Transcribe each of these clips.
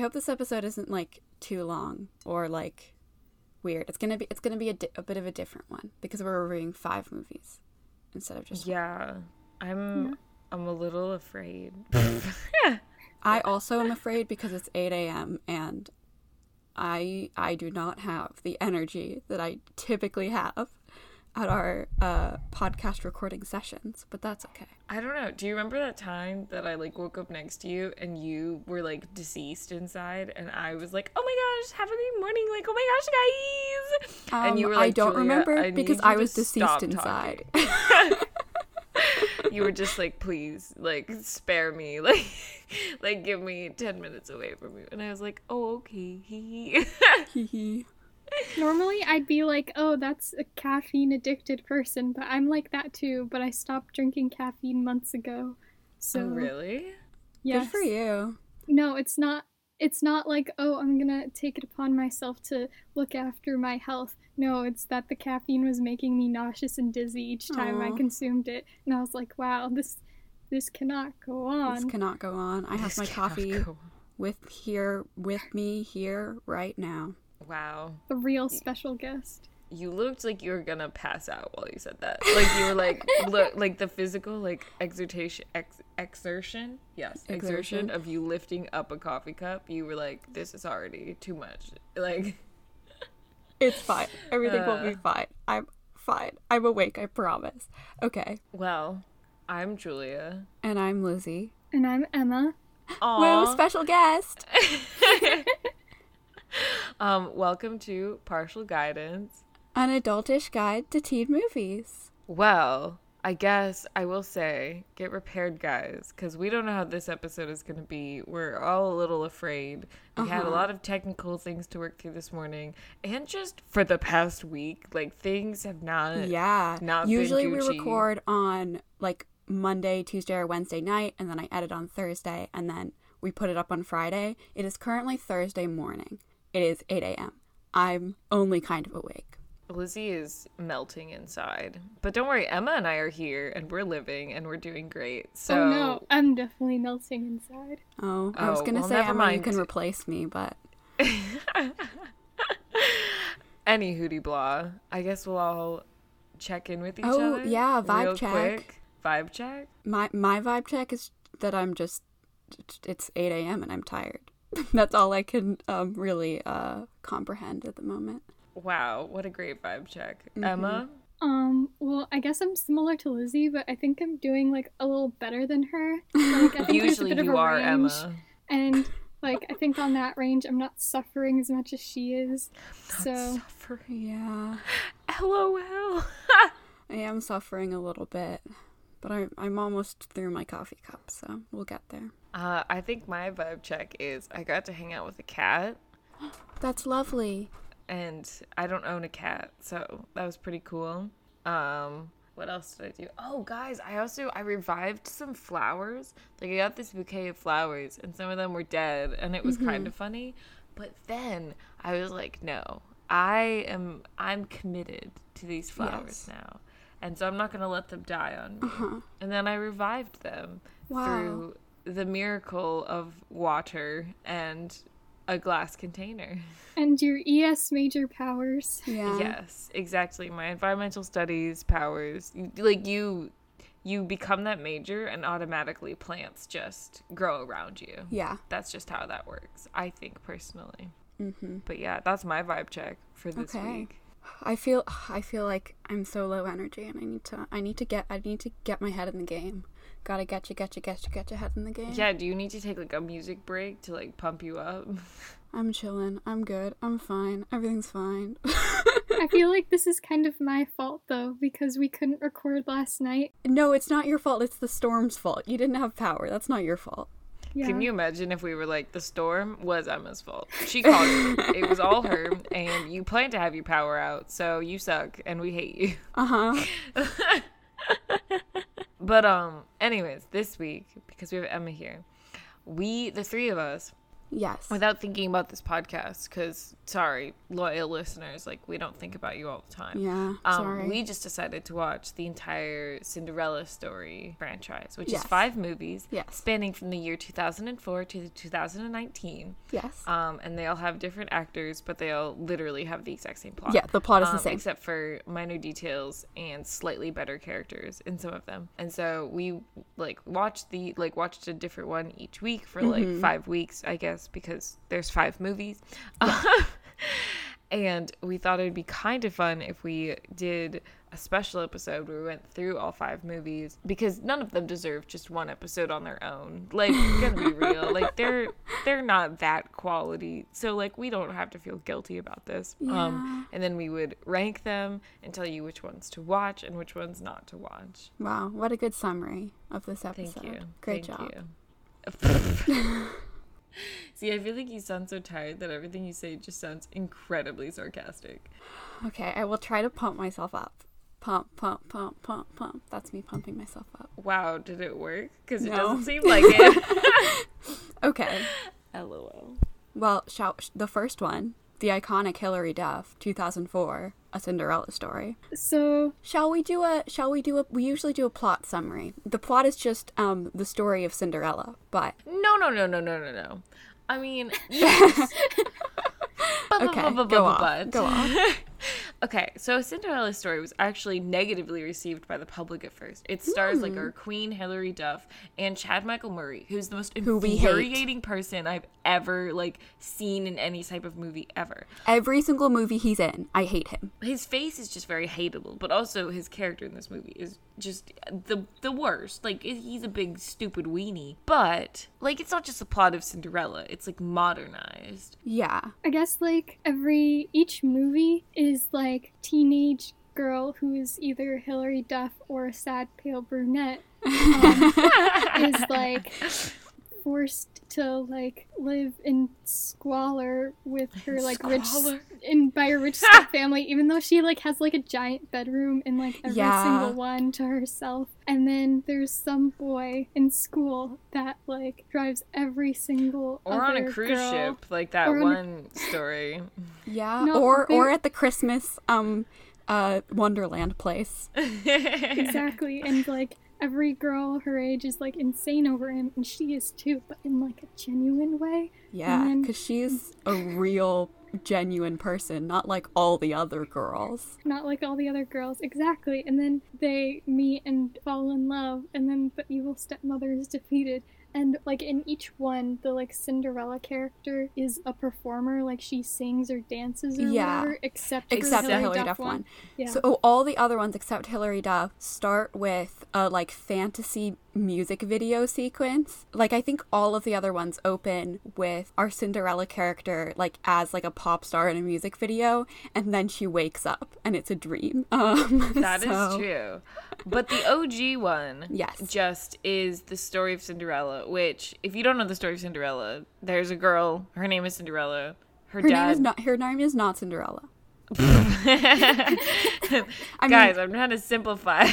hope this episode isn't like too long or like weird. It's gonna be it's gonna be a, di- a bit of a different one because we're reviewing five movies instead of just. Yeah, I'm. I'm a little afraid. I also am afraid because it's eight a.m. and I I do not have the energy that I typically have at our uh, podcast recording sessions, but that's okay. I don't know. Do you remember that time that I like woke up next to you and you were like deceased inside, and I was like, "Oh my gosh, have a good morning!" Like, "Oh my gosh, guys!" Um, and you were I don't remember I because I was deceased inside. you were just like, "Please, like, spare me, like, like, give me ten minutes away from you." And I was like, "Oh, okay." Hee Hee hee. Normally, I'd be like, oh, that's a caffeine addicted person, but I'm like that too. But I stopped drinking caffeine months ago. So, oh, really? yes. Good for you. No, it's not. It's not like, oh, I'm gonna take it upon myself to look after my health. No, it's that the caffeine was making me nauseous and dizzy each time I consumed it, and I was like, wow, this this cannot go on. This cannot go on. I have my coffee with here with me here right now. Wow. the real special guest. you looked like you were gonna pass out while you said that. Like you were like look like the physical like exertion ex- exertion yes exertion. Exertion. of you lifting up a coffee cup. You were like this is already too much. Like It's fine. Everything will be Uh. fine. I'm fine. I'm awake, I promise. Okay. well, I'm Julia. And I'm Lizzie. And I'm Emma. Woo, Aww. special guest. um, welcome to Partial Guidance. An adultish guide to teen movies. Well, I guess I will say, get prepared, guys, because we don't know how this episode is going to be. We're all a little afraid. We had a Uh-huh. lot of technical things to work through this morning, and just for the past week, like things have not. Yeah. not been Usually we record on like Monday, Tuesday, or Wednesday night, and then I edit on Thursday, and then we put it up on Friday. It is currently Thursday morning. It is 8 a.m. I'm only kind of awake. Lizzie is melting inside, but don't worry, Emma and I are here, and we're living, and we're doing great. So oh no, I'm definitely melting inside. Oh, I was Oh, gonna well, say never Emma, you can replace me, but any hootie blah. I guess we'll all check in with each Oh, other. Oh yeah, vibe real check. Quick. Vibe check. my my vibe check is that I'm just it's 8 a.m. and I'm tired. That's all I can um, really uh, comprehend at the moment. Wow, what a great vibe check. Mhm. Emma? Um, well, I guess I'm similar to Lizzie, but I think I'm doing like a little better than her. Like, I think there's a Usually bit of you a are, range, Emma. And like I think on that range I'm not suffering as much as she is. So Suffering. Yeah, LOL. I am suffering a little bit, but I, I'm almost through my coffee cup, so we'll get there. Uh, I think my vibe check is I got to hang out with a cat, That's lovely. and I don't own a cat, so that was pretty cool. Um, what else did I do? Oh, guys, I also I revived some flowers. Like I got this bouquet of flowers, and some of them were dead, and it was kind of funny. But then I was like, no, I am I'm committed to these flowers Yes. now, and so I'm not gonna let them die on me. Uh-huh. And then I revived them Wow. through the miracle of water and a glass container. and your ES major powers. Yeah. Yes, exactly. My environmental studies powers, like you, you become that major, and automatically plants just grow around you. Yeah. That's just how that works. I think personally. Mm-hmm. But yeah, that's my vibe check for this Okay. week. I feel I feel like I'm so low energy, and I need to I need to get I need to get my head in the game. Gotta get you, get you, get you, get your head in the game. Yeah, do you need to take like a music break to like pump you up? I'm chilling. I'm good. I'm fine. Everything's fine. I feel like this is kind of my fault though because we couldn't record last night. no, it's not your fault. It's the storm's fault. You didn't have power. That's not your fault. Yeah. Can you imagine if we were like the storm was Emma's fault? She caused it. It was all her, and you planned to have your power out, so you suck, and we hate you. Uh huh. But um, anyways, this week because we have Emma here, we the three of us Yes. without thinking about this podcast because sorry loyal listeners like we don't think about you all the time yeah. um, sorry. we just decided to watch the entire cinderella story franchise which Yes. is five movies Yes. spanning from the year 2004 to 2019 yes. um, and they all have different actors but they all literally have the exact same plot yeah, the plot is the um, same. except for minor details and slightly better characters in some of them. And so we like watched the like watched a different one each week for like Mm-hmm. five weeks, I guess, because there's five movies. and we thought it'd be kind of fun if we did a special episode where we went through all five movies because none of them deserve just one episode on their own. Like, gonna be real, like they're they're not that quality. So like we don't have to feel guilty about this. Um, and then we would rank them and tell you which ones to watch and which ones not to watch. Wow, what a good summary of this episode. Thank you. Great Thank job. See, I feel like you sound so tired that everything you say just sounds incredibly sarcastic. Okay, I will try to pump myself up. Pump, pump, pump, pump, pump. That's me pumping myself up. Wow, did it work? Because it No. doesn't seem like it. Okay. LOL. Well, shall, the first one, the iconic Hilary Duff, 2004, A Cinderella Story. So Shall we do a shall we do a we usually do a plot summary. The plot is just um the story of Cinderella, but No, no, no, no, no, no, no. I mean, yes. Okay, go but- go off. okay, so Cinderella's story was actually negatively received by the public at first. It stars Hmm. like our queen Hilary Duff and Chad Michael Murray, who's the most Who infuriating person I've ever like seen in any type of movie ever. every single movie he's in, I hate him. His face is just very hateable, but also his character in this movie is just the the worst. Like he's a big stupid weenie, but like it's not just the plot of Cinderella; it's like modernized. Yeah. I guess like every each movie is like teenage girl who is either Hilary Duff or a sad pale brunette um, is like forced to like live in squalor with her like rich Squalor. in by a rich family even though she like has like a giant bedroom in like every Yeah. single one to herself and then there's some boy in school that like drives every single Or on a cruise girl. ship, like that Or a- one story. Yeah. No, or or at the Christmas um uh Wonderland place. exactly and like every girl her age is like insane over him and she is too but in like a genuine way. Yeah, cuz she's mm. a real genuine person, not like all the other girls. not like all the other girls exactly. And then they meet and fall in love and then the evil stepmother is defeated and like in each one the like cinderella character is a performer like she sings or dances or Yeah. whatever except Except for the Hilary Hilary Duff, Duff one, one. yeah So oh, all the other ones except Hilary Duff start with a like fantasy music video sequence. Like I think all of the other ones open with our Cinderella character like as like a pop star in a music video and then she wakes up and it's a dream. Um That is so- true. But the OG one Yes. just is the story of Cinderella, which if you don't know the story of Cinderella, there's a girl, her name is Cinderella. Her, Her dad name is not her name is not Cinderella. Guys, I'm trying to simplify.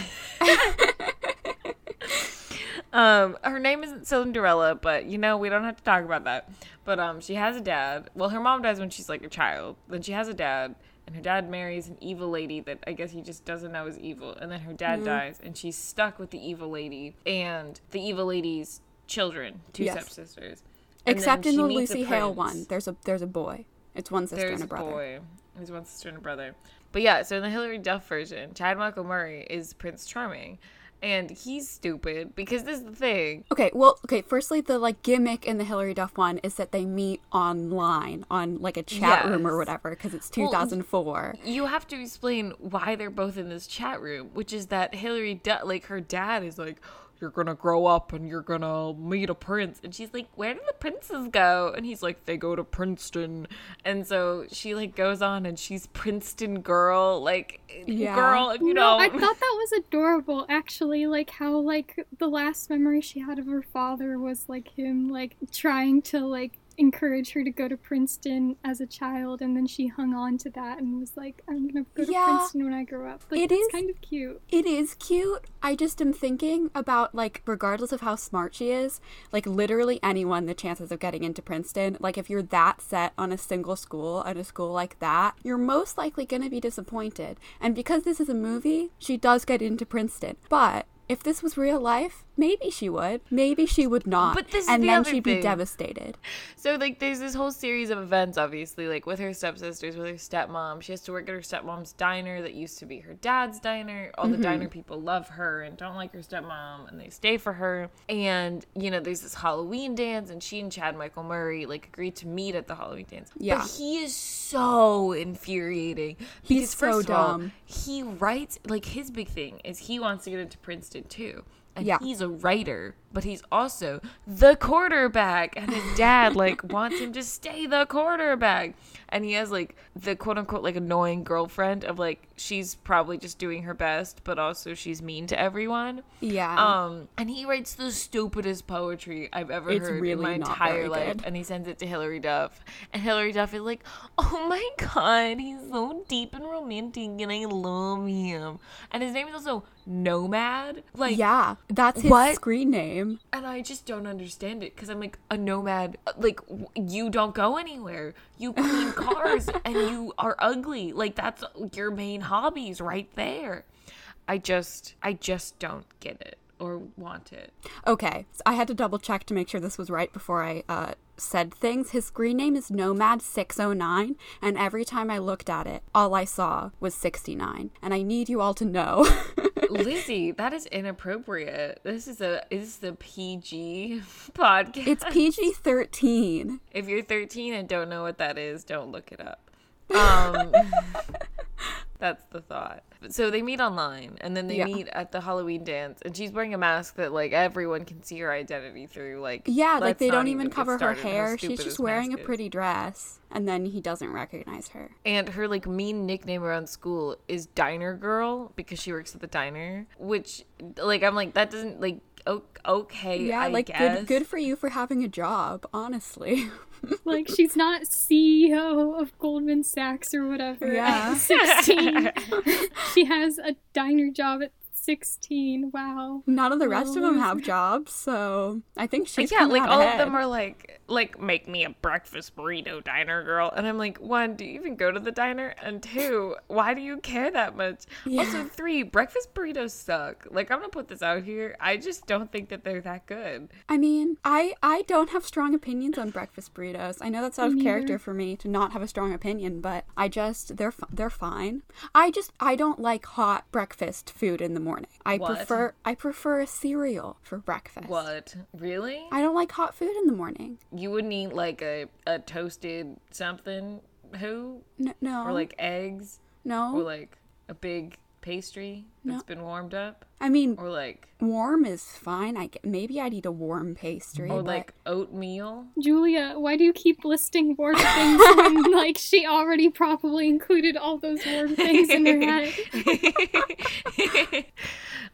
Um, her name isn't Cinderella, but you know we don't have to talk about that. But um, she has a dad. Well, her mom dies when she's like a child. Then she has a dad, and her dad marries an evil lady that I guess he just doesn't know is evil. And then her dad dies, and she's stuck with the evil lady and the evil lady's children, two Yes. stepsisters. And Except in the Lucy Hale one. There's a there's a boy. It's one sister There's and a brother. boy. There's one sister and a brother. But yeah, so in the Hilary Duff version, Chad Michael Murray is Prince Charming. And he's stupid because this is the thing. Okay, well, okay, firstly the like gimmick in the Hilary Duff one is that they meet online on like a chat room or whatever because it's Well, 2004. You have to explain why they're both in this chat room, which is that Hilary Duff, like her dad is like, you're gonna grow up and you're gonna meet a prince. And she's like, where do the princes go? And he's like, they go to Princeton. And so she like goes on and she's Princeton girl. Like, Yeah. girl, if you no, know. I thought that was adorable. Actually, like how like the last memory she had of her father was like him like trying to like encourage her to go to Princeton as a child, and then she hung on to that and was like, "I'm gonna go to Yeah. Princeton when I grow up." Like, it's kind of cute. It is cute. I just am thinking about like regardless of how smart she is, like literally anyone the chances of getting into Princeton, like if you're that set on a single school and a school like that, you're most likely going to be disappointed. And because this is a movie, she does get into Princeton. But if this was real life, maybe she would. Maybe she would not. But this is and the then she'd be devastated. So like there's this whole series of events obviously like with her stepsisters, with her stepmom. She has to work at her stepmom's diner that used to be her dad's diner. All Mm-hmm. the diner people love her and don't like her stepmom and they stay for her. And you know, there's this Halloween dance and she and Chad Michael Murray like agreed to meet at the Halloween dance. Yeah. But he is so infuriating. He's Because so first of all, he writes like his big thing is he wants to get into Princeton too. And Yeah. he's a writer, but he's also the quarterback. And his dad like wants him to stay the quarterback. And he has like the quote unquote like annoying girlfriend of like she's probably just doing her best, but also she's mean to everyone. Yeah. Um, and he writes the stupidest poetry I've ever It's heard in really my entire life. good. And he sends it to Hilary Duff. And Hilary Duff is like, Oh my god, he's so deep and romantic and I love him. And his name is also Nomad. Like yeah, that's his what? screen name. And I just don't understand it because I'm like a nomad. Like w- you don't go anywhere. You clean cars and you are ugly. Like that's your main hobbies right there. I just, I just don't get it or want it. Okay, so I had to double check to make sure this was right before I uh, said things. His screen name is Nomad609, and every time I looked at it, all I saw was 69. And I need you all to know. Lizzie, that is inappropriate. This is a is the PG podcast. it's PG 13. If you're 13 and don't know what that is, don't look it up. Um, that's the thought. So they meet online, and then they Yeah. meet at the Halloween dance, and she's wearing a mask that like everyone can see her identity through. Like Yeah, like they don't even cover her started on how hair. She's just wearing a pretty dress, and then he doesn't recognize her. And her like mean nickname around school is Diner Girl because she works at the diner. Which like I'm like that doesn't like okay. Yeah, I like guess. good good for you for having a job, honestly. Like she's not CEO of Goldman Sachs or whatever. Yeah. At 16. she has a diner job at 16. Wow. None of the rest of them Oh. have jobs, so I think she's yeah, like out all ahead. of them are like like make me a breakfast burrito diner girl, and I'm like, one, do you even go to the diner? And two, why do you care that much? Also, three, breakfast burritos suck. Like I'm gonna put this out here. I just don't think that they're that good. I mean, I I don't have strong opinions on breakfast burritos. I know that's out of character for me to not have a strong opinion, but I just they're they're fine. I just I don't like hot breakfast food in the morning. I What? prefer I prefer a cereal for breakfast. What? Really? I don't like hot food in the morning. You wouldn't eat like a a toasted something? Who? No. Or like eggs? no. Or like a big pastry that's been warmed up? I mean, Or like warm is fine. I g- maybe I'd eat a warm pastry. or but- like oatmeal? Julia, why do you keep listing warm things when like she already probably included all those warm things in her head?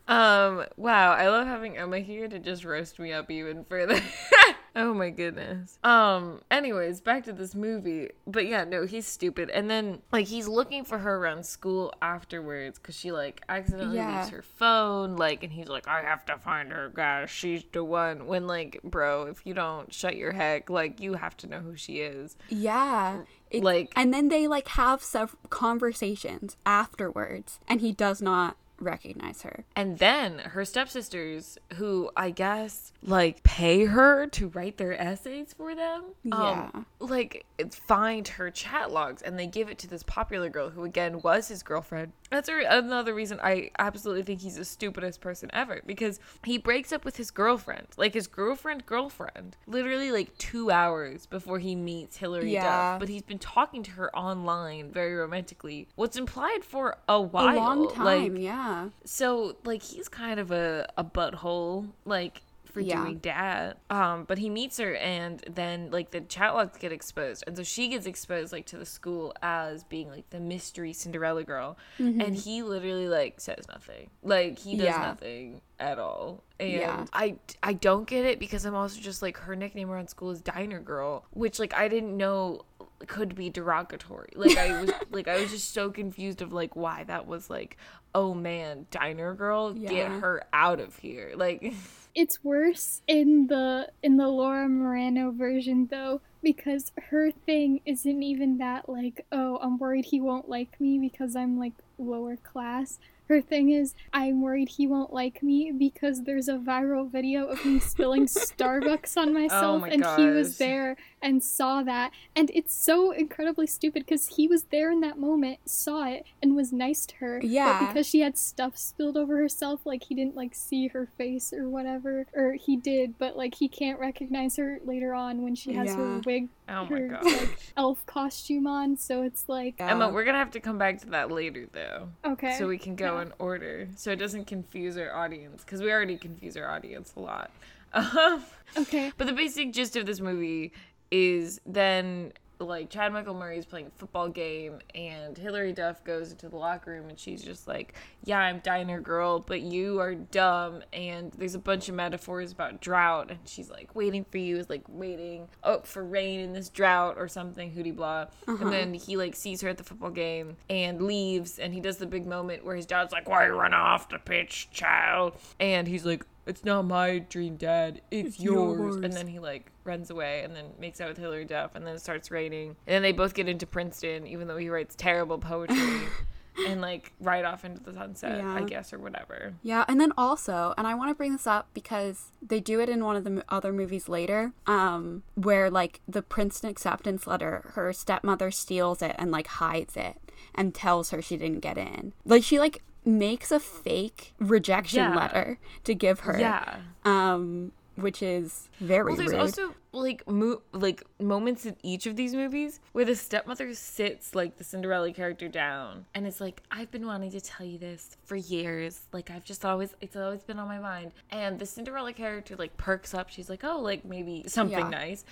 um wow i love having emma here to just roast me up even further oh my goodness. Um anyways back to this movie. But yeah no he's stupid. And then like he's looking for her around school afterwards because she like accidentally Yeah. leaves her phone like and he's like i have to find her guys she's the one. When like bro if you don't shut your heck like you have to know who she is. Yeah. It, Like- and then they like have several conversations afterwards and he does not recognize her. And then her stepsisters, who I guess like pay her to write their essays for them, Yeah. um, like find her chat logs and they give it to this popular girl who again was his girlfriend. That's a, another reason I absolutely think he's the stupidest person ever because he breaks up with his girlfriend, like his girlfriend girlfriend, literally like two hours before he meets Hilary Yeah. Duff. But he's been talking to her online very romantically. What's implied for a while, a long time, like yeah. So like he's kind of a, a butthole, like for Yeah. doing that. Um, but he meets her, and then like the chat logs get exposed, and so she gets exposed like to the school as being like the mystery Cinderella girl, and he literally like says nothing, like he does Mm-hmm. Yeah. nothing at all. And Yeah. I I don't get it because I'm also just like her nickname around school is Diner Girl, which like I didn't know could be derogatory. Like I was like I was just so confused of like why that was like oh man, Diner Girl, get her out of here. Like It's worse in the in the Laura Marano version though because her thing isn't even that like oh I'm worried he won't like me because I'm like lower class. Her thing is I'm worried he won't like me because there's a viral video of me spilling Starbucks on myself oh my and he was there and saw that and it's so incredibly stupid because he was there in that moment, saw it and was nice to her. Yeah. but because she had stuff spilled over herself like he didn't like see her face or whatever or he did but like he can't recognize her later on when she has her wig oh my her god. like elf costume on so it's like Yeah. Emma, we're gonna have to come back to that later though. okay So we can go Yeah. in order. So it doesn't confuse our audience. Because we already confuse our audience a lot. Um, okay But the basic gist of this movie is then like Chad Michael Murray is playing a football game and Hilary Duff goes into the locker room and she's just like, "Yeah, I'm diner girl, but you are dumb." And there's a bunch of metaphors about drought and she's like, "Waiting for you is like waiting up for rain in this drought or something hootie blah." And uh-huh. then he like sees her at the football game and leaves and he does the big moment where his dad's like, "Why you run off the pitch, child?" And he's like, it's not my dream dad it's, yours. yours. and then he like runs away and then makes out with hilary duff and then it starts raining and then they both get into princeton even though he writes terrible poetry and like ride off into the sunset i guess or whatever Yeah, and then also, and I want to bring this up because they do it in one of the other movies later, um, where like the Princeton acceptance letter, her stepmother steals it and like hides it and tells her she didn't get in. Like she like makes a fake rejection Yeah. letter to give her. yeah Um, which is very well there's rude. also like mo- like moments in each of these movies where the stepmother sits like the cinderella character down and it's like i've been wanting to tell you this for years like i've just always it's always been on my mind and the cinderella character like perks up she's like oh like maybe something Yeah. nice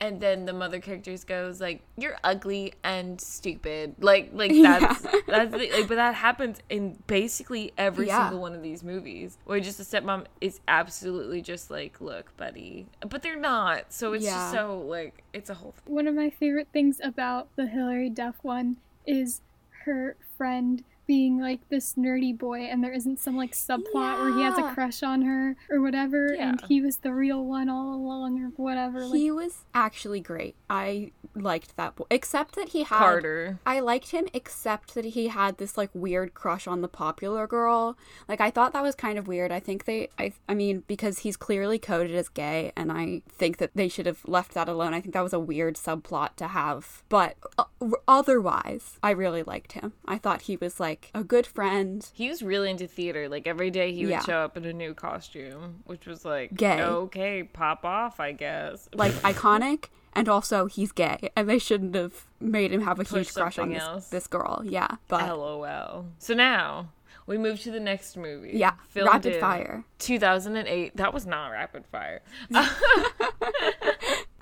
and then the mother characters goes like you're ugly and stupid like like that's that's the, like but that happens in basically every Yeah. single one of these movies where just the stepmom is absolutely just like look buddy but they're not so it's Yeah. just so like it's a whole thing. one of my favorite things about the Hilary Duff one is her friend being like this nerdy boy and there isn't some like subplot where he has a crush on her or whatever and he was the real one all along or whatever like he was actually great. I liked that boy, except that he had Carter. I liked him except that he had this like weird crush on the popular girl. Like I thought that was kind of weird. I think they I I mean because he's clearly coded as gay and I think that they should have left that alone. I think that was a weird subplot to have. But uh, otherwise, I really liked him. I thought he was like a good friend. He was really into theater. Like every day he would Yeah. show up in a new costume, which was like Gay. Okay, pop off, I guess. Like iconic and also he's gay and they shouldn't have made him have a huge crush on this, this girl. Yeah. But LOL. So now we move to the next movie. yeah, Filmed rapid fire. 2008. That was not rapid fire.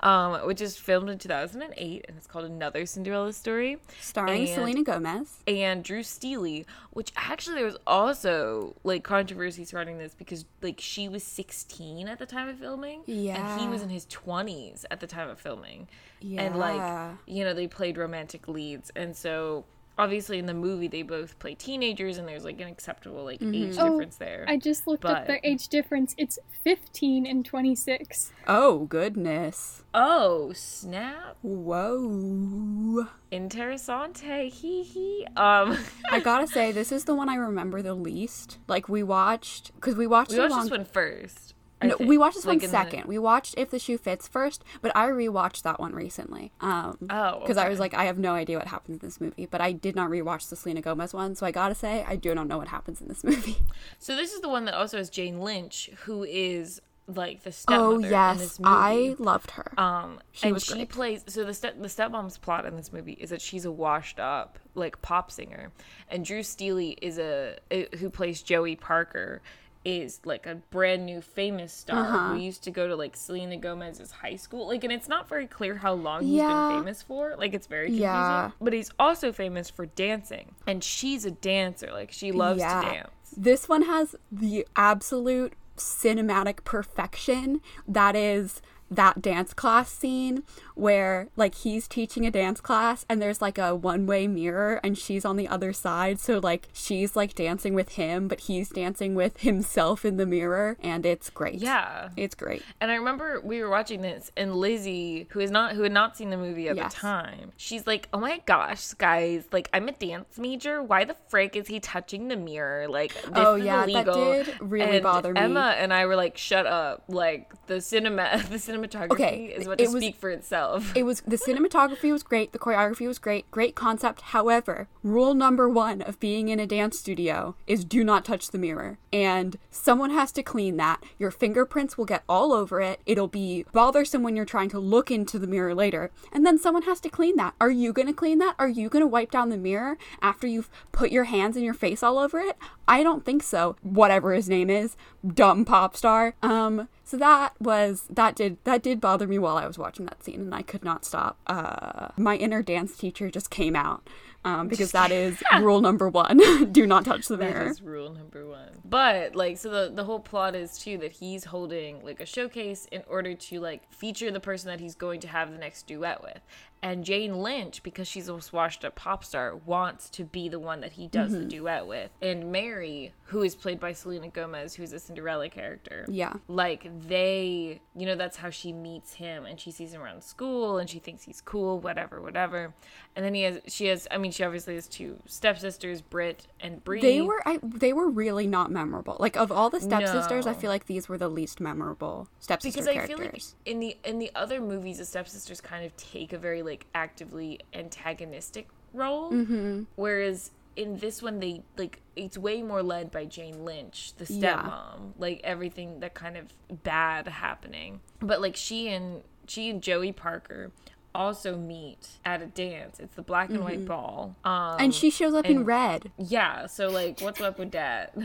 um, which is filmed in 2008, and it's called Another Cinderella Story. Starring And- Selena Gomez. and Drew Seeley, which actually there was also like controversy surrounding this because like she was 16 at the time of filming, Yeah. and he was in his 20s at the time of filming, Yeah. and like you know they played romantic leads, and so obviously in the movie they both play teenagers, and there's like an acceptable like age Oh, difference there. I just looked up their age difference. It's 15 and 26. Oh goodness. oh snap! Whoa. Interessante, hee hee. Um, I gotta say, this is the one I remember the least. Like we watched, because we watched, we a watched long. this one first. I no, think, we watched this like, one in the- We watched If the Shoe Fits first, but I rewatched that one recently. Um, Oh, because I was like, I have no idea what happens in this movie, but I did not rewatch the Selena Gomez one, so I gotta say, I do not know what happens in this movie. So this is the one that also has Jane Lynch, who is like the Oh stepmother in yes, this movie. I loved her. um, she and she great. plays. So the step the stepmom's plot in this movie is that she's a washed up like pop singer, and Drew Seeley is a, a who plays Joey Parker. Is like a brand new famous star Uh-huh. who used to go to like Selena Gomez's high school. Like, and it's not very clear how long he's Yeah. been famous for. Like, it's very confusing. Yeah. But he's also famous for dancing, and she's a dancer. Like, she loves Yeah. to dance. This one has the absolute cinematic perfection that is that dance class scene where like he's teaching a dance class and there's like a one-way mirror and she's on the other side so like she's like dancing with him but he's dancing with himself in the mirror and it's great Yeah. it's great And I remember we were watching this, and Lizzie, who is not who had not seen the movie at Yes. the time, she's like, "Oh my gosh, guys! Like, I'm a dance major. Why the frick is he touching the mirror? Like, this Oh, is yeah, that did really and bother me. Emma and I were like, "Shut up! Like, the cinema, the cinematography Okay, is what it to was- speak for itself." it was the cinematography was great the choreography was great great concept. However rule number one of being in a dance studio is do not touch the mirror. And someone has to clean that. Your fingerprints will get all over it. It'll be bothersome when you're trying to look into the mirror later. And then someone has to clean that. Are you going to clean that? Are you going to wipe down the mirror after you've put your hands and your face all over it? I don't think so. Whatever his name is dumb pop star. Um so that was that did that did bother me while I was watching that scene, and I could not stop. Uh, my inner dance teacher just came out um, because that is rule number one: do not touch the mirror. is rule number one. But like, so the the whole plot is too that he's holding like a showcase in order to like feature the person that he's going to have the next duet with. And Jane Lynch, because she's a washed up pop star, wants to be the one that he does Mm-hmm. the duet with. And Mary, who is played by Selena Gomez, who's a Cinderella character, Yeah, like they you know that's how she meets him and she sees him around school and she thinks he's cool whatever whatever and then he has she has i mean she obviously has two stepsisters Britt and Bree. they were I, they were really not memorable. Like of all the stepsisters, I feel like these were the least memorable stepsister because I characters. feel like in the in the other movies the stepsisters kind of take a very like actively antagonistic role mm-hmm. whereas in this one they like it's way more led by Jane Lynch the stepmom Yeah. like everything that kind of bad happening but like she and she and Joey Parker also meet at a dance it's the black and white ball um Mm-hmm. and she shows up in red. yeah so like what's up with that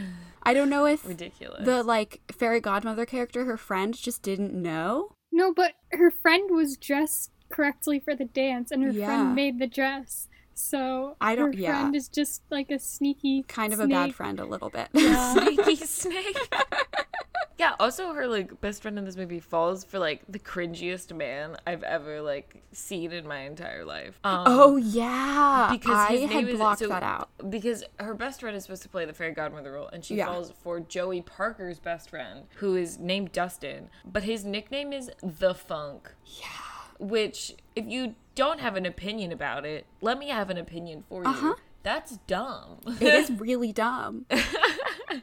I don't know if ridiculous the like fairy godmother character, her friend, just didn't know. No, but her friend was dressed correctly for the dance, and her Yeah. friend made the dress. So I don't- Her yeah. friend is just like a sneaky, Kind of a bad friend, a little bit. Yeah. sneaky snake. yeah, also her like best friend in this movie falls for like the cringiest man I've ever like seen in my entire life. Um, oh yeah, because I his had name is- blocked so- that out. because her best friend is supposed to play the fairy godmother role, and she Yeah. falls for Joey Parker's best friend, who is named Dustin, but his nickname is the Funk. Yeah. Which, if you don't have an opinion about it, let me have an opinion for you. Uh-huh. That's dumb. It is really dumb.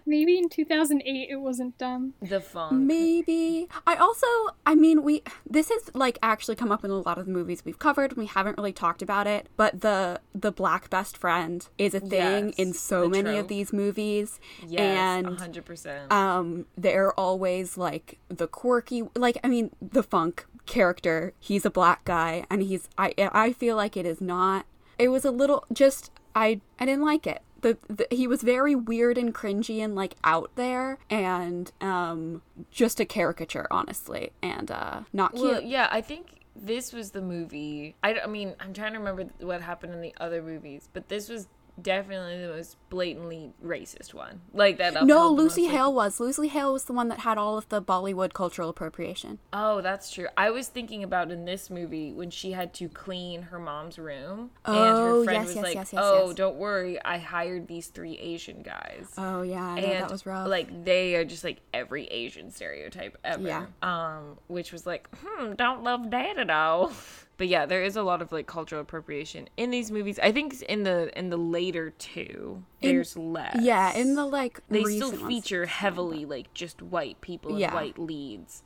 Maybe in 2008 it wasn't dumb. the Funk. Maybe. I also, I mean, we, this has like actually come up in a lot of the movies we've covered. We haven't really talked about it, but the, the black best friend is a thing Yes, in so the many of these movies. Yes, and, hundred percent. um, they're always like the quirky, like, I mean, the funk character. He's a black guy and he's, I, I feel like it is not, it was a little, just, I, I didn't like it. The, the, he was very weird and cringy and like out there and um just a caricature honestly and uh not cute Well, yeah, I think this was the movie. I, I mean, I'm trying to remember what happened in the other movies, but this was definitely the most blatantly racist one. Like that. no lucy hale was lucy hale was the one that had all of the bollywood cultural appropriation Oh, that's true. I was thinking about in this movie when she had to clean her mom's room, and Oh, her friend yes, was yes, like, yes, "Oh, don't worry, I hired these three Asian guys." oh yeah I know and that was rough like they are just like every Asian stereotype ever. Yeah. Um, which was like, hmm, don't love dad at all. But yeah, there is a lot of like cultural appropriation in these movies. I think in the in the later two, In- there's less. yeah in the like they still feature heavily like just white people and Yeah. white leads,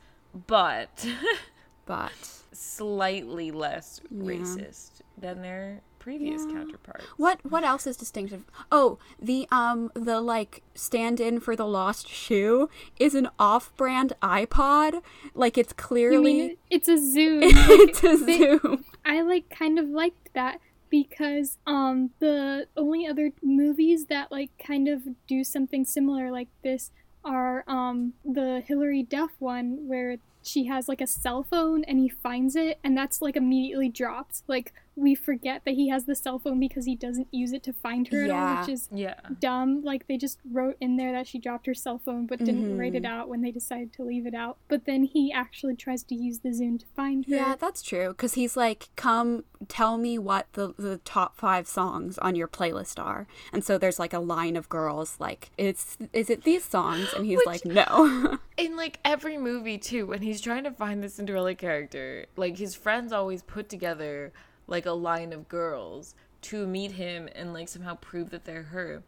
but but slightly less racist than their previous counterparts. what what else is distinctive oh the um the like stand-in for the lost shoe is an off-brand ipod like it's You clearly mean it's a zoo? it's a they- zoom I like kind of liked that because um the only other movies that like kind of do something similar like this are um the Hilary Duff one where she has like a cell phone and he finds it and that's like immediately dropped. Like we forget that he has the cell phone because he doesn't use it to find her at all, which is Yeah. dumb. Like they just wrote in there that she dropped her cell phone but didn't write Mhm. it out when they decided to leave it out. But then he actually tries to use the Zoom to find her. Yeah, that's true. Because he's like, come tell me what the, the top five songs on your playlist are. And so there's like a line of girls, like, it's is it these songs? And he's Which- like, no. In like every movie too, when he's trying to find the Cinderella character, like his friends always put together like a line of girls to meet him and like somehow prove that they're her.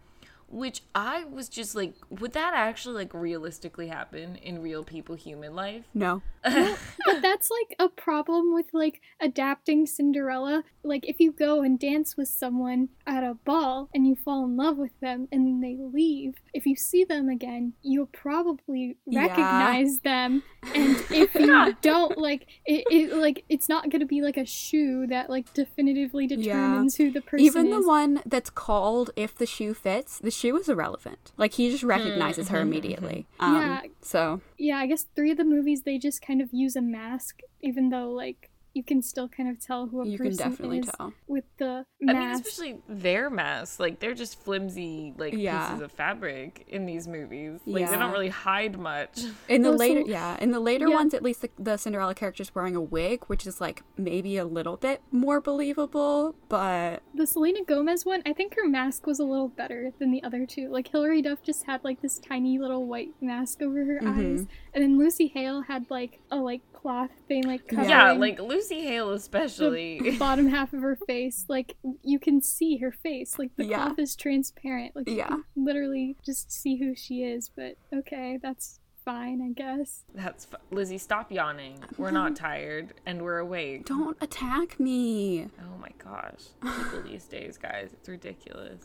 Which I was just like, would that actually like realistically happen in real people human life? no. But that's like a problem with like adapting Cinderella. Like if you go and dance with someone at a ball and you fall in love with them and they leave, if you see them again, you'll probably Yeah. recognize them. And if you don't like it, it like it's not gonna be like a shoe that like definitively determines who the person is. Even the one that's called If the Shoe Fits, the shoe was irrelevant. Like, he just recognizes her immediately. Um, Yeah. So, yeah, I guess three of the movies they just kind of use a mask, even though like you can still kind of tell who a you can person definitely is tell. with the mask. I mean, especially their masks, like they're just flimsy like Yeah. pieces of fabric in these movies. Like they don't really hide much. In the later, yeah, in the later Yeah. ones, at least the, the Cinderella character's wearing a wig, which is like maybe a little bit more believable, but The Selena Gomez one, I think her mask was a little better than the other two. Like Hilary Duff just had like this tiny little white mask over her Mhm. eyes, and then Lucy Hale had like a like cloth thing like covering yeah, like Lucy Hale the especially. bottom half of her face. Like you can see her face. Like the Yeah. cloth is transparent. Like you Yeah. can literally just see who she is. But okay, that's fine, I guess. That's f- Lizzie. Stop yawning. We're not tired and we're awake. don't attack me. Oh my gosh, people these days, guys, it's ridiculous.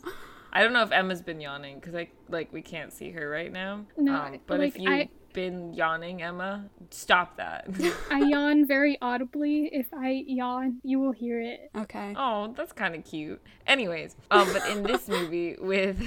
I don't know if Emma's been yawning because I like we can't see her right now. No, um, but like, if you've I- been yawning, Emma, stop that. I yawn very audibly. If I yawn, you will hear it. Okay. Oh, that's kind of cute. Anyways, um, but in this movie with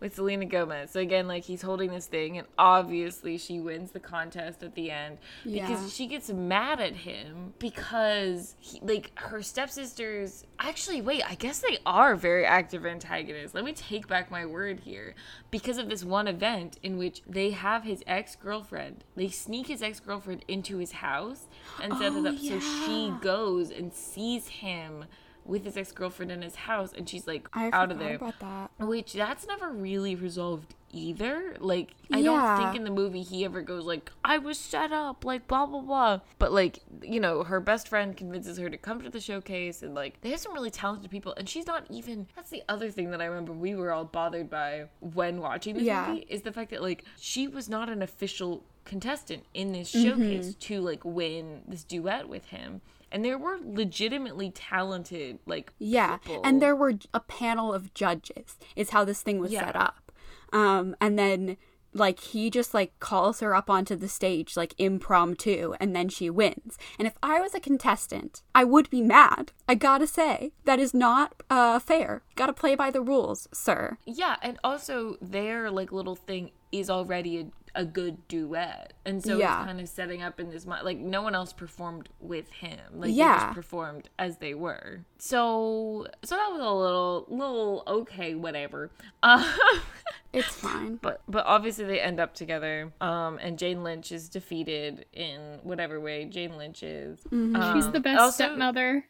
with Selena Gomez, so again, like he's holding this thing, and obviously she wins the contest at the end because Yeah. she gets mad at him because he, like her stepsisters. Actually, wait, I guess they are very active antagonists. Let me take back my word here because of this one event in which they have his ex girlfriend. They sneak his ex girlfriend into his house and set it Oh, up so she goes and sees him with his ex girlfriend in his house, and she's like I out of there. about that. Which that's never really resolved either. Like I Yeah. don't think in the movie he ever goes like I was set up, like blah blah blah. But like you know, her best friend convinces her to come to the showcase, and like they have some really talented people, and she's not even. That's the other thing that I remember we were all bothered by when watching this Yeah. movie is the fact that like she was not an official contestant in this Mm-hmm. showcase to like win this duet with him. And there were legitimately talented like Yeah, people. and there were a panel of judges. Is how this thing was Yeah. set up. Um, and then like he just like calls her up onto the stage like impromptu, and then she wins. And if I was a contestant, I would be mad. I gotta say that is not uh fair. Gotta play by the rules, sir. Yeah, and also their like little thing is already a, a good duet, and so Yeah. it's kind of setting up in this like no one else performed with him. Like they Yeah. just performed as they were. So so that was a little little okay, whatever. Uh, It's fine. but but obviously they end up together. Um, and Jane Lynch is defeated in whatever way Jane Lynch is. Mm-hmm. She's the Um, best also- stepmother.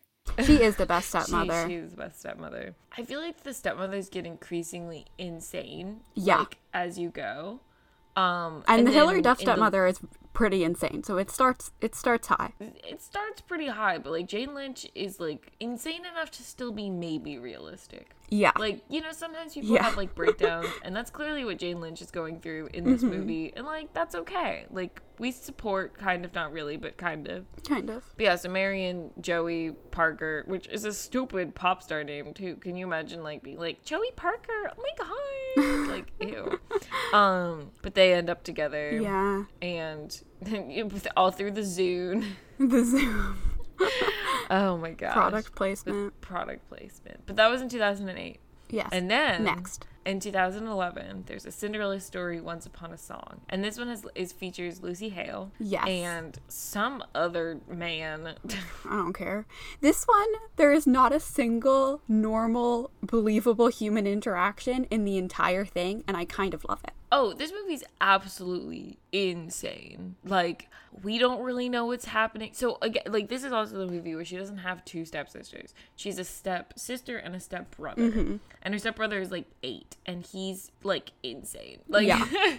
She is the best She- stepmother. she's the best stepmother. I feel like the stepmothers get increasingly insane. Yeah. Like, as you go. Um, and, the Hilary Duff in the- stepmother is pretty insane. So it starts it starts high. it starts pretty high, but like Jane Lynch is like insane enough to still be maybe realistic. Yeah. Like, you know, sometimes people Yeah. have like breakdowns, and that's clearly what Jane Lynch is going through in this Mm-hmm. movie. And like, that's okay. Like, we support, kind of, not really, but kind of. kind of. But yeah, so Marion Joey Parker, which is a stupid pop star name too. Can you imagine like being like Joey Parker? Oh my god, like ew. Um, but they end up together. Yeah. and then all through the Zune. The Zoom Oh my god, product placement. product placement. But that was in 2008. Yes. And then next. in 2011, there's a Cinderella story, Once Upon a Song, and this one has is features Lucy Hale, Yes. and some other man. I don't care. This one, there is not a single normal, believable human interaction in the entire thing, and I kind of love it. Oh, this movie's absolutely insane. Like we don't really know what's happening. So again, like this is also the movie where she doesn't have two stepsisters. She's a step sister and a step brother, mm-hmm. and her step brother is like eight, and he's like insane. Like Yeah.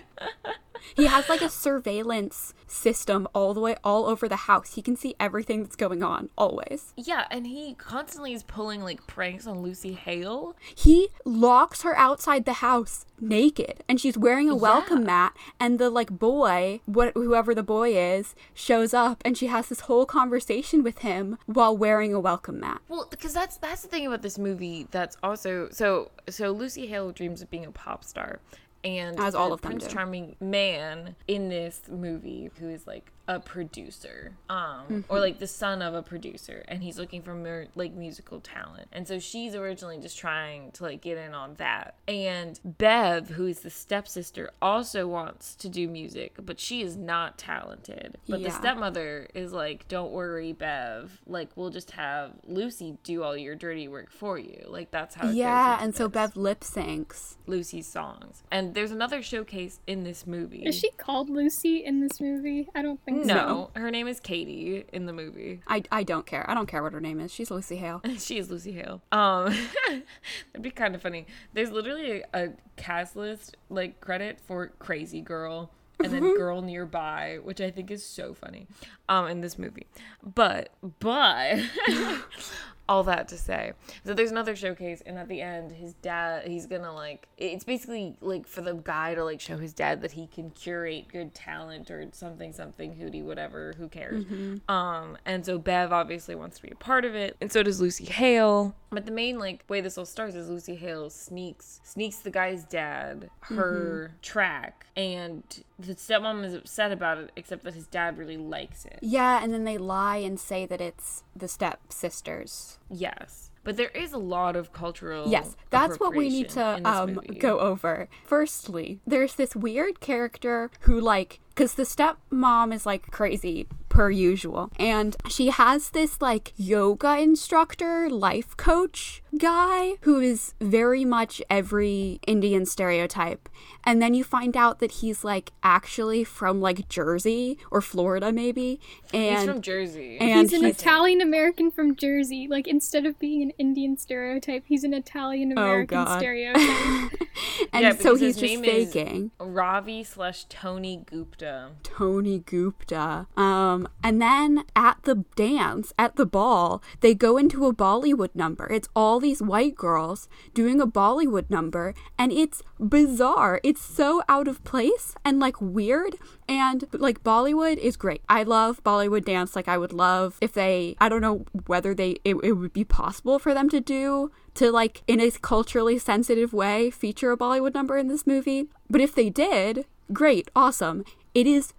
He has like a surveillance system all the way all over the house. He can see everything that's going on always. Yeah, and he constantly is pulling like pranks on Lucy Hale. He locks her outside the house naked and she's wearing a welcome Yeah. mat and the like boy, what whoever the boy is, shows up and she has this whole conversation with him while wearing a welcome mat. Well, because that's that's the thing about this movie. That's also so so Lucy Hale dreams of being a pop star, and As all of them Prince do. Charming man in this movie who is like a producer, um, Mm-hmm. or like the son of a producer, and he's looking for mer- like musical talent, and so she's originally just trying to like get in on that, and Bev, who is the stepsister, also wants to do music, but she is not talented. But the stepmother is like, "Don't worry, Bev. Like we'll just have Lucy do all your dirty work for you. Like that's how." It Yeah, goes and into so. Bev lip syncs. Lucy's songs, and there's another showcase in this movie. Is she called Lucy in this movie? I don't think so. No, her name is Katie in the movie. I, I don't care. I don't care what her name is. She's Lucy Hale. she is Lucy Hale. Um, that'd be kind of funny. There's literally a, a cast list like credit for Crazy Girl and then Girl Nearby, which I think is so funny, um, in this movie. But but all that to say, so there's another showcase, and at the end, his dad he's gonna like it's basically like for the guy to like show his dad that he can curate good talent or something something hootie whatever who cares. Um, and so Bev obviously wants to be a part of it, and so does Lucy Hale. But the main like way this all starts is Lucy Hale sneaks sneaks the guy's dad her track, and the stepmom is upset about it, except that his dad really likes it. Yeah, and then they lie and say that it's the stepsisters. Yes. But there is a lot of cultural. Yes, that's what we need to um go over. Firstly, there's this weird character who like cuz the stepmom is like crazy per usual and she has this like yoga instructor, life coach guy who is very much every Indian stereotype. And then you find out that he's like actually from like Jersey or Florida maybe and He's from Jersey. and He's an he's- Italian American from Jersey. Like instead of being an Indian stereotype, he's an Italian American Oh, God. stereotype. and Yeah, so because he's his just name is- faking. Ravi slash Tony Gupta. Tony Gupta. Um, and then at the dance, at the ball, they go into a Bollywood number. It's all these white girls doing a Bollywood number, and it's bizarre. It's so out of place and like weird. And like Bollywood is great. I love Bollywood dance. Like I would love if they, I don't know whether they, it, it would be possible for them to do to like in a culturally sensitive way feature a Bollywood number in this movie. But if they did, great, awesome. It is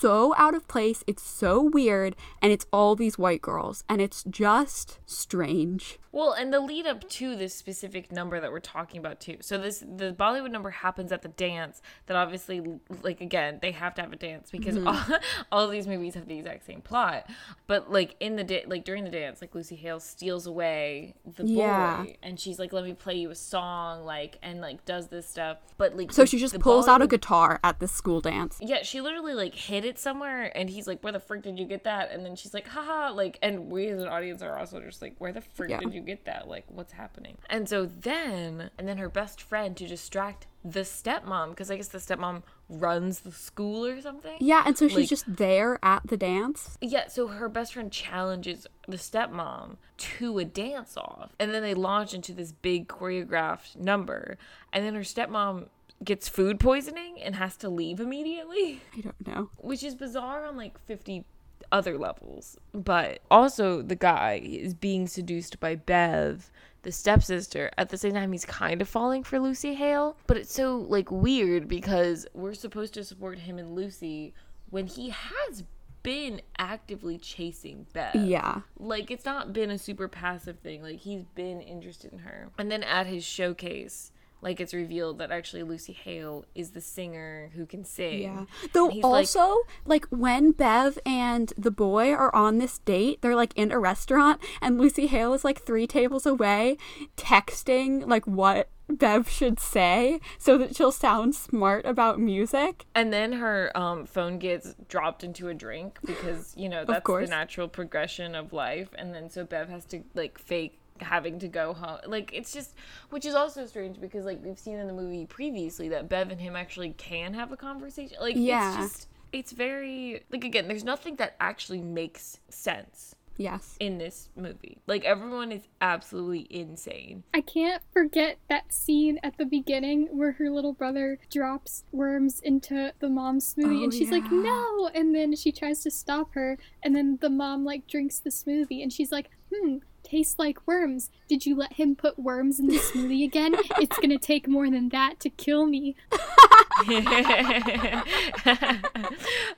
so out of place, it's so weird, and it's all these white girls, and it's just strange. Well, and the lead up to this specific number that we're talking about too. So this the Bollywood number happens at the dance. That obviously, like again, they have to have a dance because Mm-hmm. all, all of these movies have the exact same plot. But like in the da- like during the dance, like Lucy Hale steals away the Yeah. boy, and she's like, "Let me play you a song," like and like does this stuff. But like So the- she just the pulls out a guitar at this school dance. yeah, she literally like hid it somewhere, and he's like, "Where the frick did you get that?" And then she's like, "Haha!" Like, and we as an audience are also just like, "Where the frick Yeah. did you get that? Like, what's happening?" And so then, and then her best friend to distract the stepmom, because I guess the stepmom runs the school or something. Yeah, and so she's Like- just there at the dance. Yeah, so her best friend challenges the stepmom to a dance off. And then they launch into this big choreographed number. And then her stepmom gets food poisoning and has to leave immediately. I don't know. which is bizarre on like 50 other levels. But also, the guy is being seduced by Bev, the stepsister. At the same time, he's kind of falling for Lucy Hale. But it's so like weird because we're supposed to support him and Lucy when he has been actively chasing Bev. Yeah. Like it's not been a super passive thing. Like he's been interested in her. And then at his showcase, like it's revealed that actually Lucy Hale is the singer who can sing. Yeah. Though he's like- also, like, when Bev and the boy are on this date, they're like in a restaurant, and Lucy Hale is like three tables away, texting like what Bev should say so that she'll sound smart about music. And then her um, phone gets dropped into a drink because, you know, that's the natural progression of life. And then so Bev has to, like, fake having to go home. Like, it's just, which is also strange because, like, we've seen in the movie previously that Bev and him actually can have a conversation. Like, Yeah. it's just, it's very, like, again, there's nothing that actually makes sense Yes. in this movie. Like, everyone is absolutely insane. I can't forget that scene at the beginning where her little brother drops worms into the mom's smoothie Oh, and she's like, no! And then she tries to stop her, and then the mom, like, drinks the smoothie and she's like, hmm, tastes like worms. Did you let him put worms in the smoothie again? It's gonna take more than that to kill me.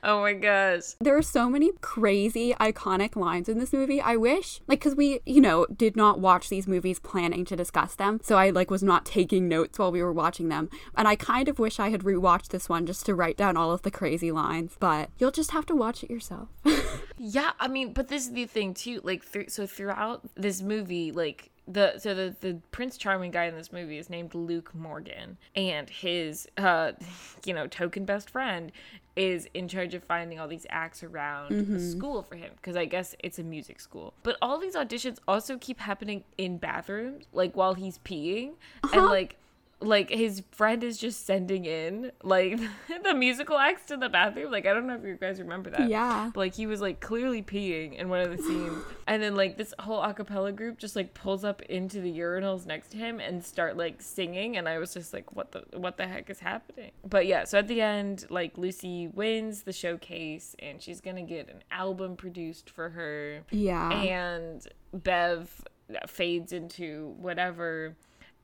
oh my gosh. There are so many crazy, iconic lines in this movie. I wish, like, because we, you know, did not watch these movies planning to discuss them. So I, like, was not taking notes while we were watching them. And I kind of wish I had rewatched this one just to write down all of the crazy lines. But you'll just have to watch it yourself. Yeah, I mean, but this is the thing too. Like, th- so throughout this movie, like the so the the Prince Charming guy in this movie is named Luke Morgan, and his uh, you know, token best friend is in charge of finding all these acts around the school for him because I guess it's a music school. But all these auditions also keep happening in bathrooms, like while he's peeing, and like like his friend is just sending in like the musical acts to the bathroom. Like I don't know if you guys remember that. Yeah. But, like he was like clearly peeing in one of the scenes, and then like this whole a cappella group just like pulls up into the urinals next to him and start like singing, and I was just like, what the what the heck is happening? But yeah, so at the end, like Lucy wins the showcase, and she's gonna get an album produced for her yeah. and Bev uh, fades into whatever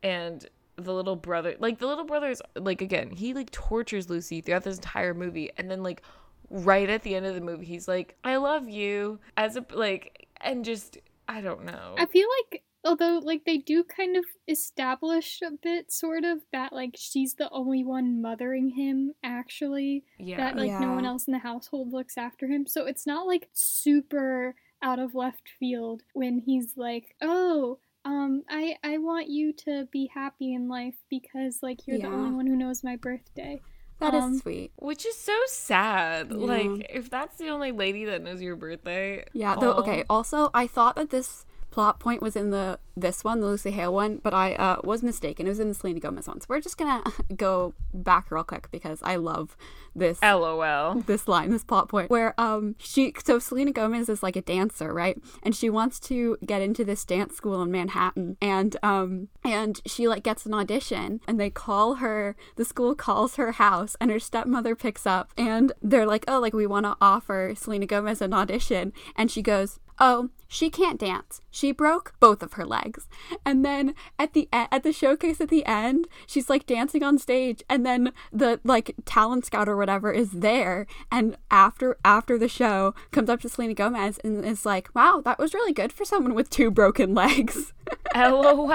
and the little brother like the little brother is like again he like tortures Lucy throughout this entire movie. And then like right at the end of the movie he's like I love you as a like and just I don't know. I feel like although like they do kind of establish a bit sort of that like she's the only one mothering him actually yeah. that like no one else in the household looks after him. So it's not like super out of left field when he's like oh um i i want you to be happy in life because like you're the only one who knows my birthday That is um, sweet. which is so sad Yeah. like if that's the only lady that knows your birthday Yeah, though okay, also I thought that this plot point was in the this one, the Lucy Hale one, but I uh, was mistaken. It was in the Selena Gomez one. So we're just gonna go back real quick because I love this lol this line, this plot point, where um she so Selena Gomez is like a dancer, right? And she wants to get into this dance school in Manhattan, and um and she like gets an audition, and they call her. The school calls her house, and her stepmother picks up, and they're like, oh, like we want to offer Selena Gomez an audition, and she goes. Oh, she can't dance. She broke both of her legs. And then at the e- at the showcase at the end, she's like dancing on stage and then the like talent scout or whatever is there and after after the show comes up to Selena Gomez and is like, "Wow, that was really good for someone with two broken legs." lol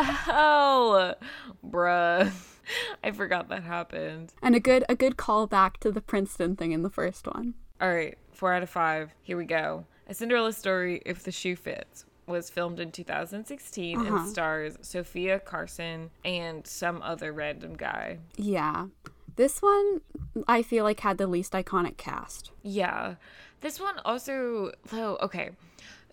bruh I forgot that happened and a good a good callback to the Princeton thing in the first one. All right, four out of five. Here we go. A Cinderella Story, If the Shoe Fits, was filmed in 2016 Uh-huh. and stars Sofia Carson and some other random guy. Yeah. This one I feel like had the least iconic cast. Yeah. This one also, though, okay.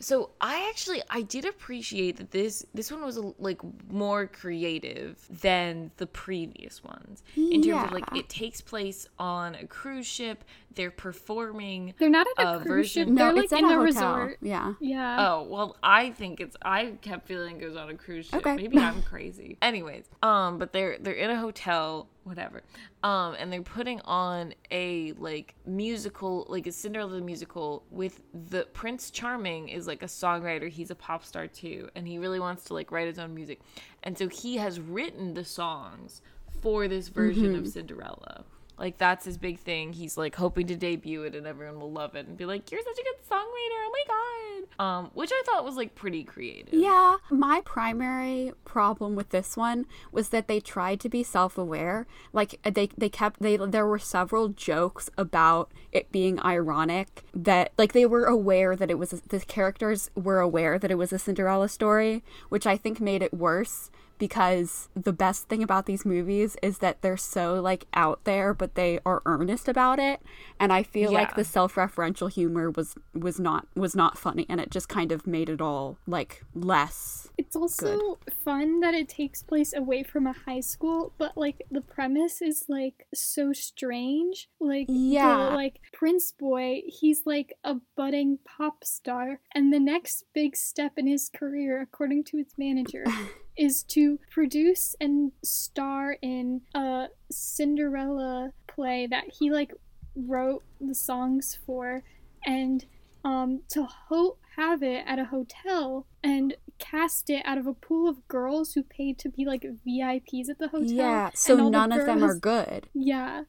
So I actually I did appreciate that this this one was like more creative than the previous ones in terms of like it takes place on a cruise ship. They're performing they're not at a A cruise ship version- No, they're like it's at in a a, hotel. resort Yeah. yeah Oh well, I think it's. I kept feeling it goes on a cruise ship. Okay. Maybe I'm crazy. Anyways, um, but they're they're in a hotel, whatever. Um, and they're putting on a like musical, like a Cinderella musical with the Prince Charming is like a songwriter. He's a pop star too, and he really wants to like write his own music, and so he has written the songs for this version of Cinderella. Like that's his big thing. He's like hoping to debut it and everyone will love it and be like, "You're such a good songwriter. Oh my god." Um, which I thought was like pretty creative. Yeah, my primary problem with this one was that they tried to be self-aware. Like they they kept they there were several jokes about it being ironic that like they were aware that it was the characters were aware that it was a Cinderella story, which I think made it worse because the best thing about these movies is that they're so like out there but they are earnest about it and i feel like the self-referential humor was was not was not funny and it just kind of made it all like less It's also fun that it takes place away from a high school, but like the premise is like so strange. Like Yeah. the, like Prince Boy, he's like a budding pop star, and the next big step in his career, according to his manager, is to produce and star in a Cinderella play that he like wrote the songs for and um to ho- have it at a hotel and cast it out of a pool of girls who paid to be like VIPs at the hotel. yeah so all the none of them are good Yeah.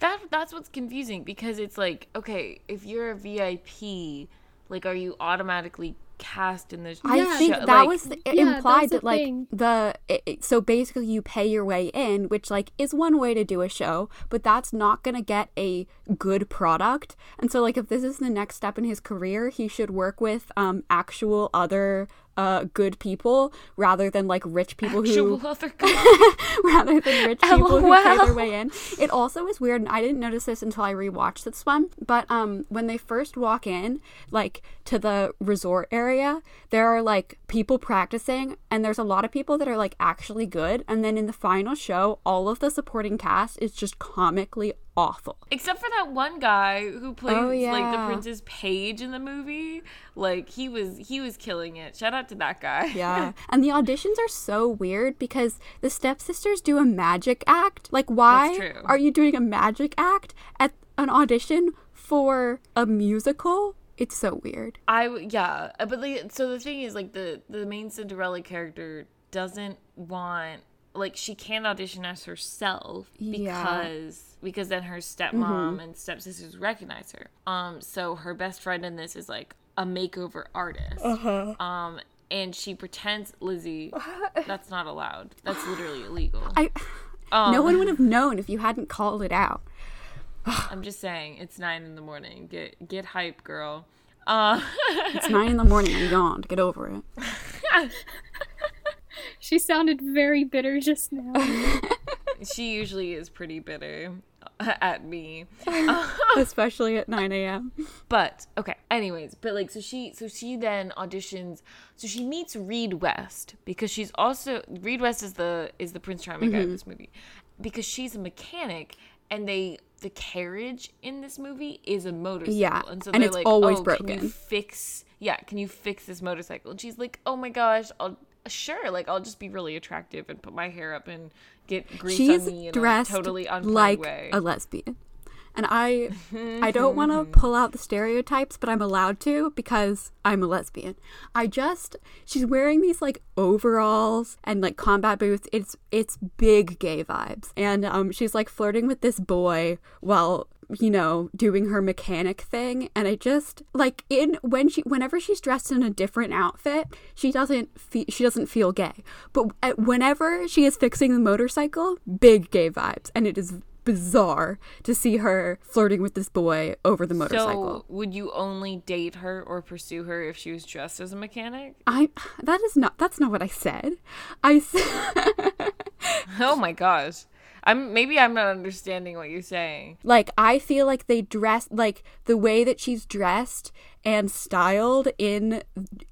That that's what's confusing because it's like, okay, if you're a VIP, like are you automatically cast in this I Yeah. think show? that Like, was the, Yeah, implied that like thing. the it, it- so basically you pay your way in, which like is one way to do a show, but that's not gonna get a good product. And so like if this is the next step in his career, he should work with um actual other uh good people rather than like rich people actual who rather than rich people who pay their way in. It also is weird, and I didn't notice this until I rewatched this one. But um, when they first walk in, like to the resort area, there are like people practicing, and there's a lot of people that are like actually good. And then in the final show, all of the supporting cast is just comically awful. Except for that one guy who plays Oh, like the yeah. Princess Page in the movie. Like he was he was killing it. Shout out to that guy. Yeah. and the auditions are so weird because the stepsisters do a magic act. Like, why are you doing a magic act at an audition for a musical? It's so weird. I yeah, uh, but like, so the thing is like the the main Cinderella character doesn't want like she can't audition as herself Yeah. because because then her stepmom and stepsisters recognize her. Um, so her best friend in this is like a makeover artist. Um, and she pretends Lizzie. That's not allowed. That's literally illegal. I Um, no one would have known if you hadn't called it out. I'm just saying, it's nine in the morning. Get get hype, girl. Uh, It's nine in the morning. I'm yawned. Get over it. She sounded very bitter just now. she usually is pretty bitter uh, at me. Especially at 9 a.m. But okay, anyways, but like so she so she then auditions so she meets Reed West because she's also Reed West is the is the Prince Charming guy in mm-hmm. this movie. Because she's a mechanic and they the carriage in this movie is a motorcycle. Yeah, And so and they're it's like, always oh, broken." fix yeah, can you fix this motorcycle? And she's like, Oh my gosh, I'll sure, like I'll just be really attractive and put my hair up and get grease She's on me in dressed a totally unplanned like way. a lesbian. And I I don't want to pull out the stereotypes, but I'm allowed to because I'm a lesbian. I just she's wearing these like overalls and like combat boots. It's it's big gay vibes. And um she's like flirting with this boy while you know doing her mechanic thing and i just like in when she whenever she's dressed in a different outfit she doesn't fe- she doesn't feel gay but whenever she is fixing the motorcycle big gay vibes and it is bizarre to see her flirting with this boy over the motorcycle So, would you only date her or pursue her if she was dressed as a mechanic? i that is not that's not what i said i said Oh my gosh. I'm maybe I'm not understanding what you're saying. like i feel like they dress like the way that she's dressed and styled in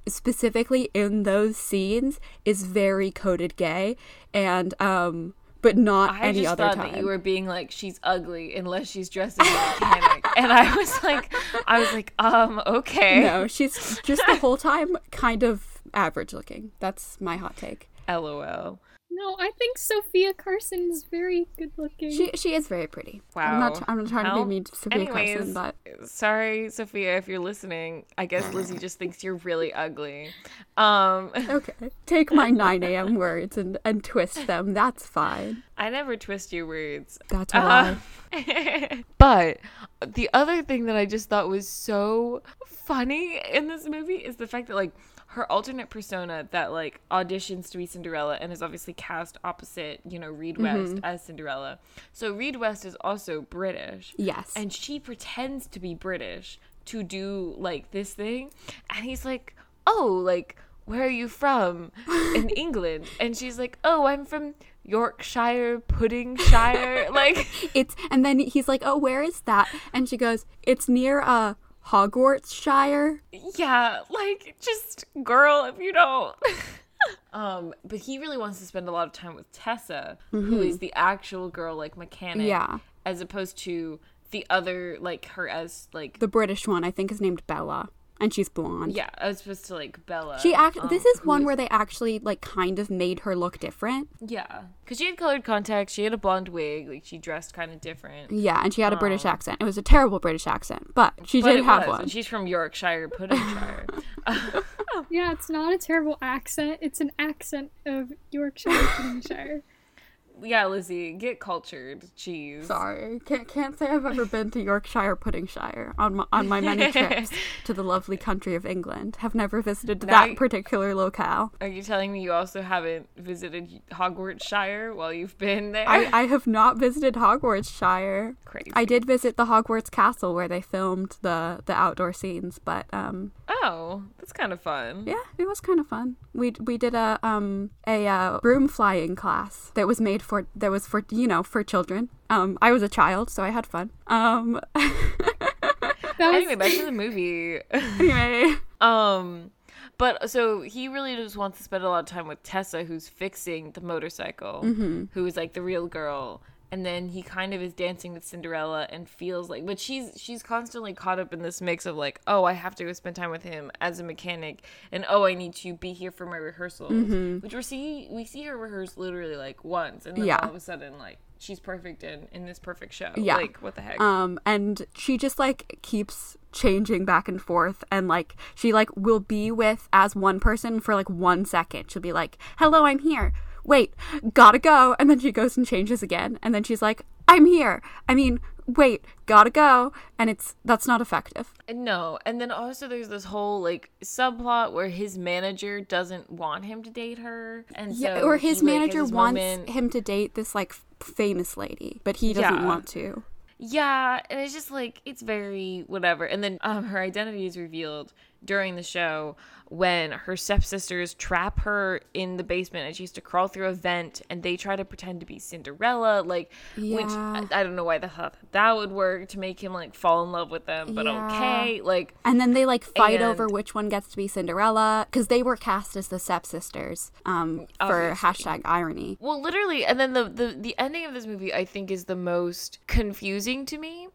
specifically in those scenes is very coded gay and um but not I any just other thought time that you were being like she's ugly unless she's dressed as a mechanic. and I was like I was like, um, okay. no she's just the whole time kind of average looking that's my hot take LOL. No, I think Sofia Carson is very good looking. She she is very pretty. Wow. I'm not I'm not trying to be mean to Sofia Anyways, Carson, but sorry, Sofia, if you're listening. I guess Lizzie just thinks you're really ugly. Um, okay. Take my 9 a.m. words and and twist them. That's fine. I never twist your words. That's a lie. Uh, but the other thing that I just thought was so funny in this movie is the fact that like her alternate persona that like auditions to be Cinderella and is obviously cast opposite, you know, Reed West as Cinderella. So Reed West is also British. Yes. And she pretends to be British to do like this thing. And he's like, "Oh, like where are you from in England?" And she's like, "Oh, I'm from Yorkshire, Puddingshire." like It's and then he's like, "Oh, where is that?" And she goes, "It's near uh Hogwartsshire." Yeah, like just girl, if you don't. um, but he really wants to spend a lot of time with Tessa, who is the actual girl, like mechanic, Yeah. as opposed to the other, like her as like The British one, I think, is named Bella, and she's blonde. yeah, as opposed to like Bella. She act. um, this is who one where they actually like kind of made her look different. yeah, because she had colored contacts, she had a blonde wig, like she dressed kind of different. Yeah, and she had a British accent. It was a terrible British accent, but she But did it have was, one. and she's from Yorkshire, Puddingshire. yeah, it's not a terrible accent. It's an accent of Yorkshire, Puddingshire. yeah, Lizzie, get cultured. Jeez. Sorry, can't can't say I've ever been to Yorkshire, Puddingshire on my, on my many trips to the lovely country of England. Have never visited Now that you- particular locale. Are you telling me you also haven't visited Hogwartsshire while you've been there? I, I have not visited Hogwartsshire. Crazy. I did visit the Hogwarts Castle where they filmed the the outdoor scenes, but um Oh, that's kind of fun. yeah, it was kind of fun. We we did a um a uh, broom flying class that was made for that was for you know for children. Um, I was a child, so I had fun. Um, That was Anyway, back to the movie. anyway, um, but so he really just wants to spend a lot of time with Tessa, who's fixing the motorcycle, who is like the real girl. And then he kind of is dancing with Cinderella and feels like, but she's she's constantly caught up in this mix of like, oh, I have to go spend time with him as a mechanic, and oh, I need to be here for my rehearsals, which we see we see her rehearse literally like once, and then Yeah. all of a sudden like she's perfect in in this perfect show. Yeah. like what the heck? um, and she just like keeps changing back and forth, and like she like will be with as one person for like one second. She'll be like, "Hello, I'm here." Wait, gotta go, and then she goes and changes again, and then she's like, "I'm here." I mean, wait, gotta go, and it's that's not effective. No, and then also there's this whole like subplot where his manager doesn't want him to date her, and Yeah, so or he, his like, manager wants moment- him to date this like famous lady, but he doesn't Yeah. want to. Yeah, and it's just like it's very whatever. And then um, her identity is revealed during the show when her stepsisters trap her in the basement and she has to crawl through a vent and they try to pretend to be Cinderella, like which I, I don't know why the thought that, that would work to make him like fall in love with them, but Yeah. okay, like And then they like fight And- over which one gets to be Cinderella because they were cast as the stepsisters um, for Obviously. hashtag irony. Well, literally, and then the, the the ending of this movie, I think, is the most confusing to me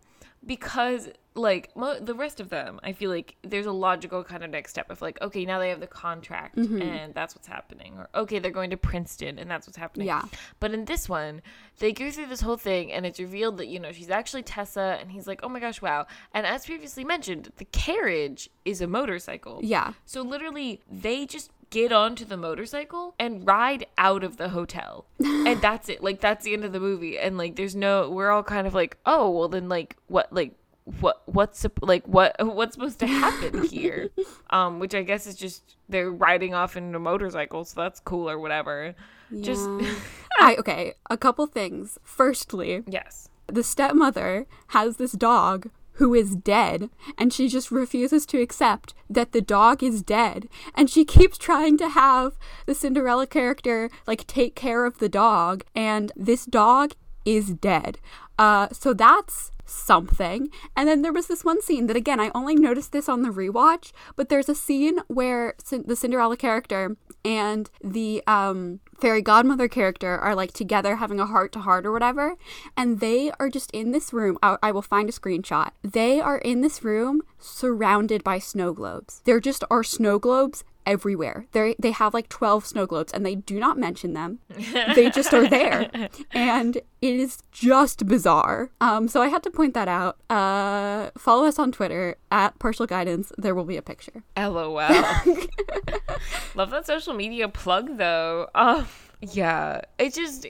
because like mo- the rest of them, I feel like there's a logical kind of next step of like, okay, now they have the contract Mm-hmm. and that's what's happening, or okay, they're going to Princeton and that's what's happening. Yeah. But in this one, they go through this whole thing and it's revealed that you know she's actually Tessa, and he's like, oh my gosh, wow. And as previously mentioned, the carriage is a motorcycle. Yeah. So literally, they just get onto the motorcycle and ride out of the hotel. and that's it. Like that's the end of the movie. And like there's no we're all kind of like, "Oh, well then like what like what what's like what what's supposed to happen here?" um which I guess is just they're riding off in a motorcycle, so that's cool or whatever. Just Yeah. I okay, a couple things. Firstly, yes. the stepmother has this dog who is dead and she just refuses to accept that the dog is dead and she keeps trying to have the Cinderella character like take care of the dog and this dog is dead. Uh so that's something. And then there was this one scene that again I only noticed this on the rewatch, but there's a scene where the Cinderella character and the um fairy godmother character are like together having a heart to heart or whatever and they are just in this room. I, I will find a screenshot. They are in this room surrounded by snow globes. There just are snow globes everywhere. They they have like 12 snow globes and they do not mention them. they just are there. And it is just bizarre. Um so I had to point that out. Uh follow us on Twitter at partial guidance. There will be a picture. LOL. Love that social media plug though. Um, yeah, it just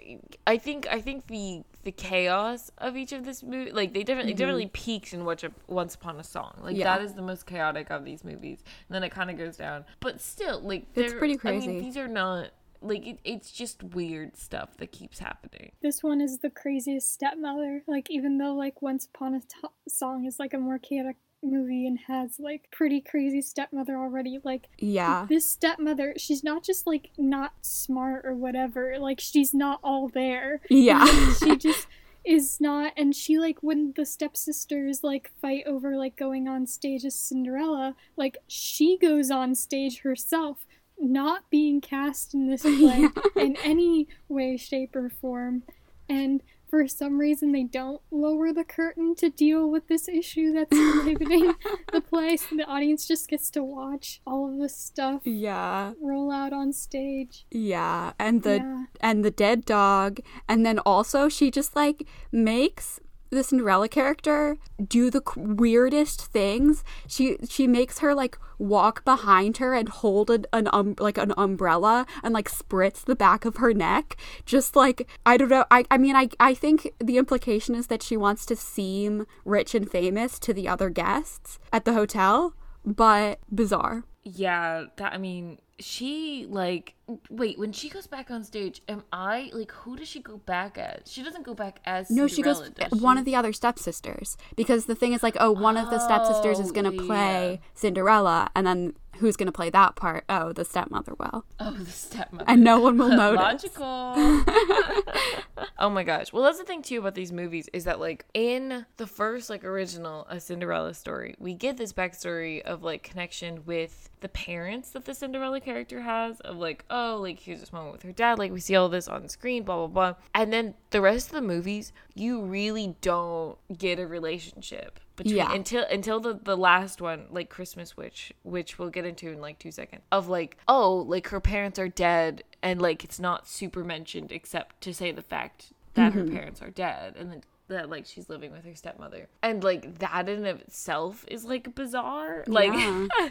I think I think the the chaos of each of this movie like they definitely definitely peaks in Once, Once Upon a Song. Like Yeah. that is the most chaotic of these movies, and then it kind of goes down. But still, like It's they're- pretty crazy. I mean, these are not like it, it's just weird stuff that keeps happening. This one is the craziest stepmother. Like, even though, like, Once Upon a T- Song is, like, a more chaotic movie and has, like, pretty crazy stepmother already, like, Yeah. this stepmother, she's not just, like, not smart or whatever. Like, she's not all there. Yeah. she just is not and she like when the stepsisters like fight over like going on stage as cinderella like she goes on stage herself not being cast in this play in any way shape or form and for some reason they don't lower the curtain to deal with this issue that's inhibiting the play so the audience just gets to watch all of this stuff yeah. roll out on stage Yeah. And the Yeah. and the dead dog and then also she just like makes the Cinderella character do the weirdest things. She she makes her like walk behind her and hold an, an um like an umbrella and like spritz the back of her neck. Just like I don't know. I I mean I I think the implication is that she wants to seem rich and famous to the other guests at the hotel, but bizarre. Yeah, that I mean, she like wait when she goes back on stage. Am I like who does she go back as? She doesn't go back as No, she goes Cinderella, does one of the other stepsisters because the thing is like, oh, one of the stepsisters is gonna Oh, play Cinderella, and then who's gonna play that part? Oh, the stepmother will, oh the stepmother. and no one will notice. Logical. oh my gosh. Well, that's the thing too about these movies is that like in the first like original A Cinderella story, we get this backstory of like connection with the parents that the Cinderella character has of like, oh, like here's this moment with her dad, like we see all this on screen, blah blah blah. And then the rest of the movies, you really don't get a relationship between Yeah. until until the the last one like christmas witch which we'll get into in like two seconds of like oh like her parents are dead and like it's not super mentioned except to say the fact that Mm-hmm. her parents are dead and then that like she's living with her stepmother. And like that in of itself is like bizarre. Like Yeah.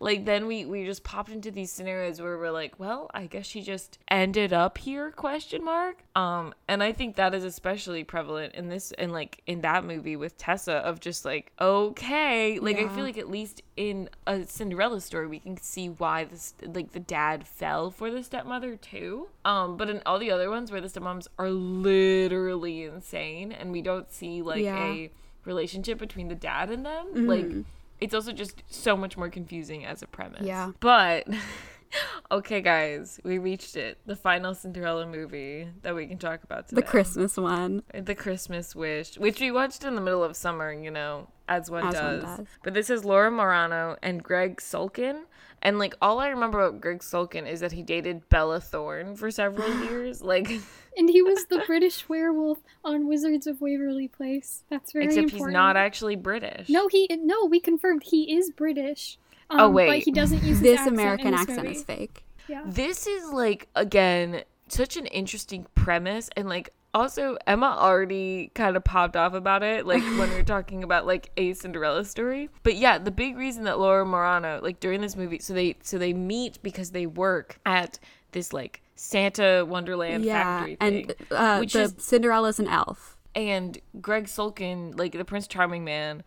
like then we we just popped into these scenarios where we're like well i guess she just ended up here question mark. Um and i think that is especially prevalent in this and like in that movie with tessa of just like okay like i feel like at least in a cinderella story we can see why this like the dad fell for the stepmother too. Um but in all the other ones where the stepmoms are literally insane and we don't see like Yeah. a relationship between the dad and them mm-hmm. like it's also just so much more confusing as a premise. Yeah. But okay, guys, we reached it. The final Cinderella movie that we can talk about today. The Christmas one. The Christmas Wish, which we watched in the middle of summer, you know, as one, As one does. does. But this is Laura Marano and Greg Sulkin. And like all I remember about Greg Sulkin is that he dated Bella Thorne for several years. Like And he was the British werewolf on Wizards of Waverly Place. That's very except important. he's not actually British. No, he no. We confirmed he is British. Um, Oh, but wait. he doesn't use This accent American this accent movie. is fake. Yeah. This is like again such an interesting premise and like also Emma already kind of popped off about it like when we were talking about like a Cinderella story. But yeah, the big reason that Laura Marano like during this movie so they so they meet because they work at this like Santa Wonderland yeah, factory thing. and uh, which the is Cinderella's an elf. and Greg Sulkin, like the Prince Charming man,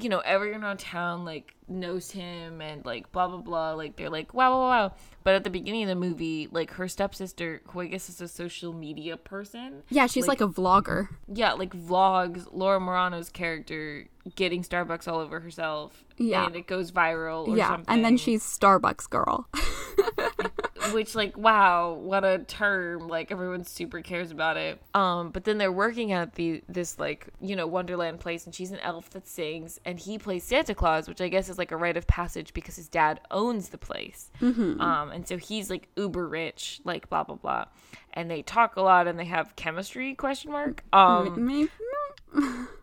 you know, everyone around town like knows him and like blah blah blah. Like they're like wow wow wow. But at the beginning of the movie, like her stepsister, who I guess is a social media person, Yeah, she's like, a vlogger. yeah, like vlogs Laura Marano's character getting Starbucks all over herself. Yeah. and it goes viral. Or yeah, something. and then she's Starbucks girl. which like wow what a term. Like everyone super cares about it. Um but then they're working at the this like you know wonderland place and she's an elf that sings and he plays santa claus which i guess is like a rite of passage because his dad owns the place. Um and so he's like uber rich like blah blah blah. And they talk a lot and they have chemistry question mark. Um Maybe-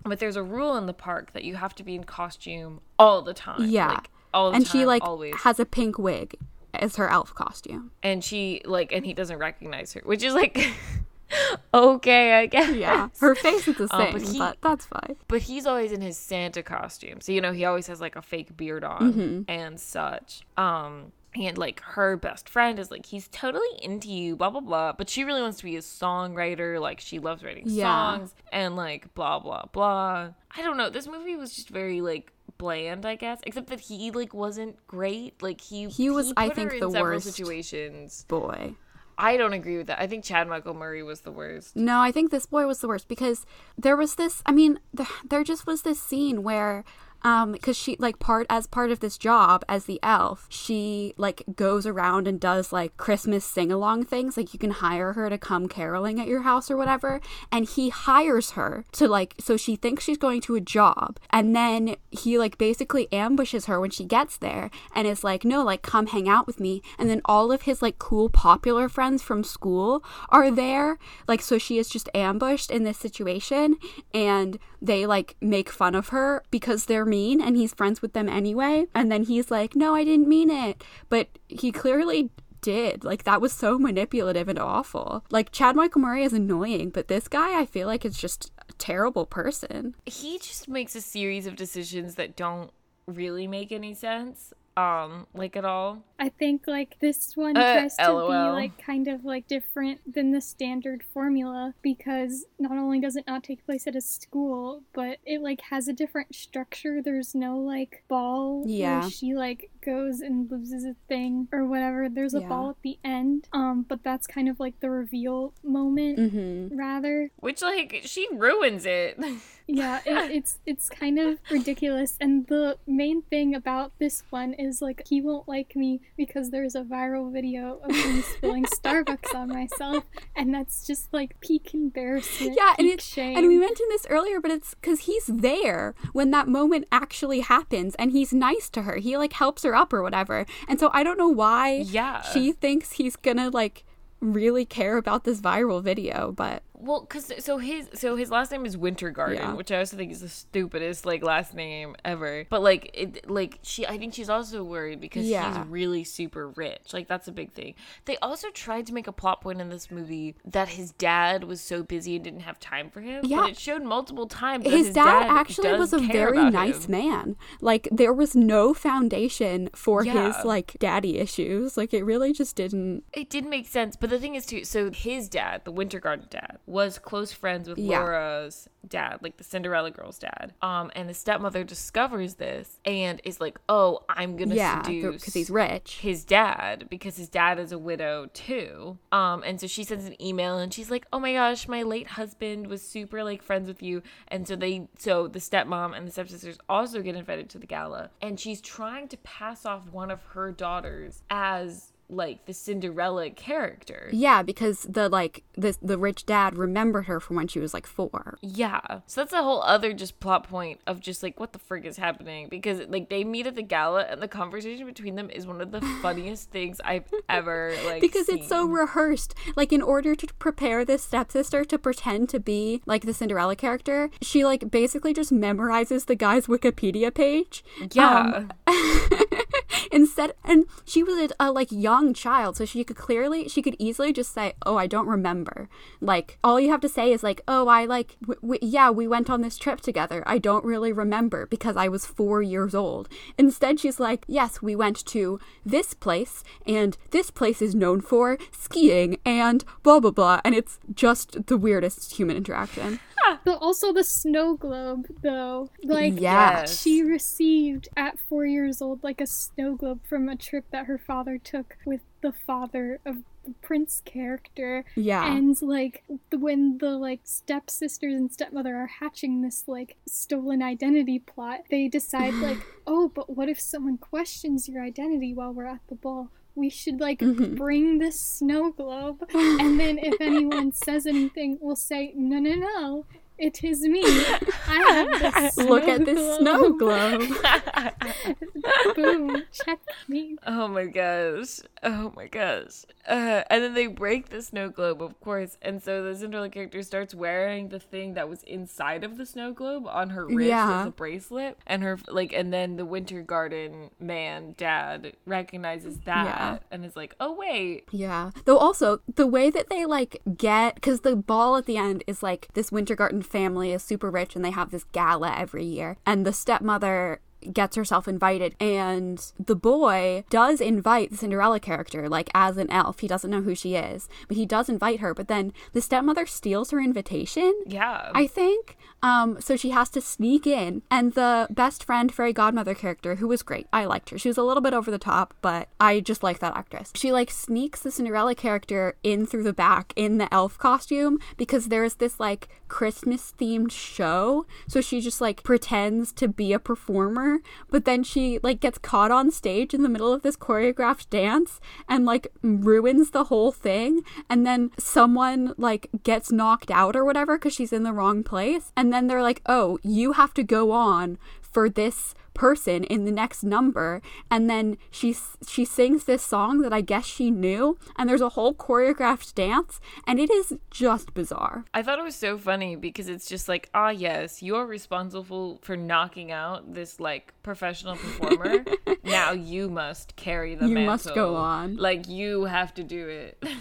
but there's a rule in the park that you have to be in costume all the time. Yeah. like all the and time she like always. has a pink wig is her elf costume. and she like and he doesn't recognize her, which is like okay, I guess. Yeah, her face is the Um, same, but he- but that's fine. But he's always in his Santa costume. So you know, he always has like a fake beard on and such. Um and like her best friend is like he's totally into you blah blah blah but she really wants to be a songwriter like she loves writing Yeah. songs and like blah blah blah i don't know this movie was just very like bland i guess except that he like wasn't great like he He was, I put think, the worst. situations Boy. i don't agree with that i think chad michael murray was the worst No, I think this boy was the worst because there was this. I mean, th- there just was this scene where, um, because she like part as part of this job as the elf, she like goes around and does like Christmas sing along things. Like you can hire her to come caroling at your house or whatever, and he hires her to like so she thinks she's going to a job, and then he like basically ambushes her when she gets there, and is like, no, like come hang out with me, and then all of his like cool popular friends from school are there, like so she is just ambushed in this situation, and they like make fun of her because they're mean, and he's friends with them anyway, and then he's like, no, I didn't mean it, but he clearly did. Like that was so manipulative and awful. Like Chad Michael Murray is annoying, but this guy I feel like is just a terrible person. he just makes a series of decisions that don't really make any sense um like at all I think like this one Uh, tries to LOL. be like kind of like different than the standard formula because not only does it not take place at a school, but it like has a different structure. There's no like ball Yeah. where she like goes and loses a thing or whatever. There's a Yeah. ball at the end. Um, but that's kind of like the reveal moment Mm-hmm. rather. which like she ruins it Yeah, it, it's it's kind of ridiculous. And the main thing about this one is like he won't like me because there's a viral video of me spilling Starbucks on myself, and that's just like peak embarrassment. Yeah, and peak it's shame. and we mentioned this earlier, but it's because he's there when that moment actually happens, and he's nice to her. He like helps her up or whatever, and so I don't know why Yeah. she thinks he's gonna like really care about this viral video, but well because so his so his last name is winter garden Yeah. which i also think is the stupidest like last name ever but like it like she i think she's also worried because Yeah. he's really super rich like that's a big thing they also tried to make a plot point in this movie that his dad was so busy and didn't have time for him Yeah. but it showed multiple times that his, his, dad, actually does was a very nice him. man. Like there was no foundation for Yeah. his like daddy issues. Like it really just didn't. It didn't make sense, but the thing is too. So his dad, the Winter Garden dad, was close friends with Yeah. Laura's dad, like the Cinderella girl's dad. Um, and the stepmother discovers this and is like, "Oh, I'm gonna Yeah, seduce because he's rich. his dad because his dad is a widow too. Um, and so she sends an email and she's like, "Oh my gosh, my late husband was super like friends with you." And so they, so the stepmom and the stepsisters also get invited to the gala, and she's trying to pass off one of her daughters as like the Cinderella character. Yeah, because the like the the rich dad remembered her from when she was like four. Yeah. So that's a whole other just plot point of just like what the frick is happening because like they meet at the gala and the conversation between them is one of the funniest things I've ever like because it's so rehearsed. Like in order to prepare this stepsister to pretend to be like the Cinderella character, she like basically just memorizes the guy's Wikipedia page. Yeah. Um, instead and she was a, a like young child so she could clearly she could easily just say oh i don't remember. Like all you have to say is like oh i like w- w- yeah we went on this trip together. I don't really remember because i was four years old. Instead she's like yes we went to this place and this place is known for skiing and blah blah blah. And it's just the weirdest human interaction But also the snow globe, though. Like, Yes. she received at four years old, like a snow globe from a trip that her father took with the father of the prince character. yeah And, like, the, when the, like, stepsisters and stepmother are hatching this, like, stolen identity plot, they decide, like, oh, but what if someone questions your identity while we're at the ball? We should, like, Mhm. bring this snow globe and then if anyone says anything, we'll say, no, no, no, it is me. I have the Look at this snow globe. globe. Boom, check me. Oh my gosh. Oh my gosh. Uh, and then they break the snow globe, of course. And so the Cinderella character starts wearing the thing that was inside of the snow globe on her wrist Yeah. as a bracelet. And her, like, and then the Winter Garden man, dad, recognizes that Yeah. and is like, oh, wait. Yeah. Though also the way that they like get because the ball at the end is like this Wintergarden family is super rich and they have this gala every year and the stepmother gets herself invited and the boy does invite the Cinderella character like as an elf. He doesn't know who she is, but he does invite her, but then the stepmother steals her invitation. Yeah. I think. Um, so she has to sneak in, and the best friend fairy godmother character, who was great, I liked her. She was a little bit over the top, but I just like that actress. She like sneaks the Cinderella character in through the back in the elf costume because there's this like Christmas themed show. So she just like pretends to be a performer, but then she like gets caught on stage in the middle of this choreographed dance and like ruins the whole thing. And then someone like gets knocked out or whatever because she's in the wrong place. And then they're like, oh, you have to go on for this person in the next number and then she she sings this song that I guess she knew and there's a whole choreographed dance and it is just bizarre. I thought it was so funny because it's just like, ah, yes, you're responsible for knocking out this like professional performer. now you must carry the You mantle. must go on. Like you have to do it.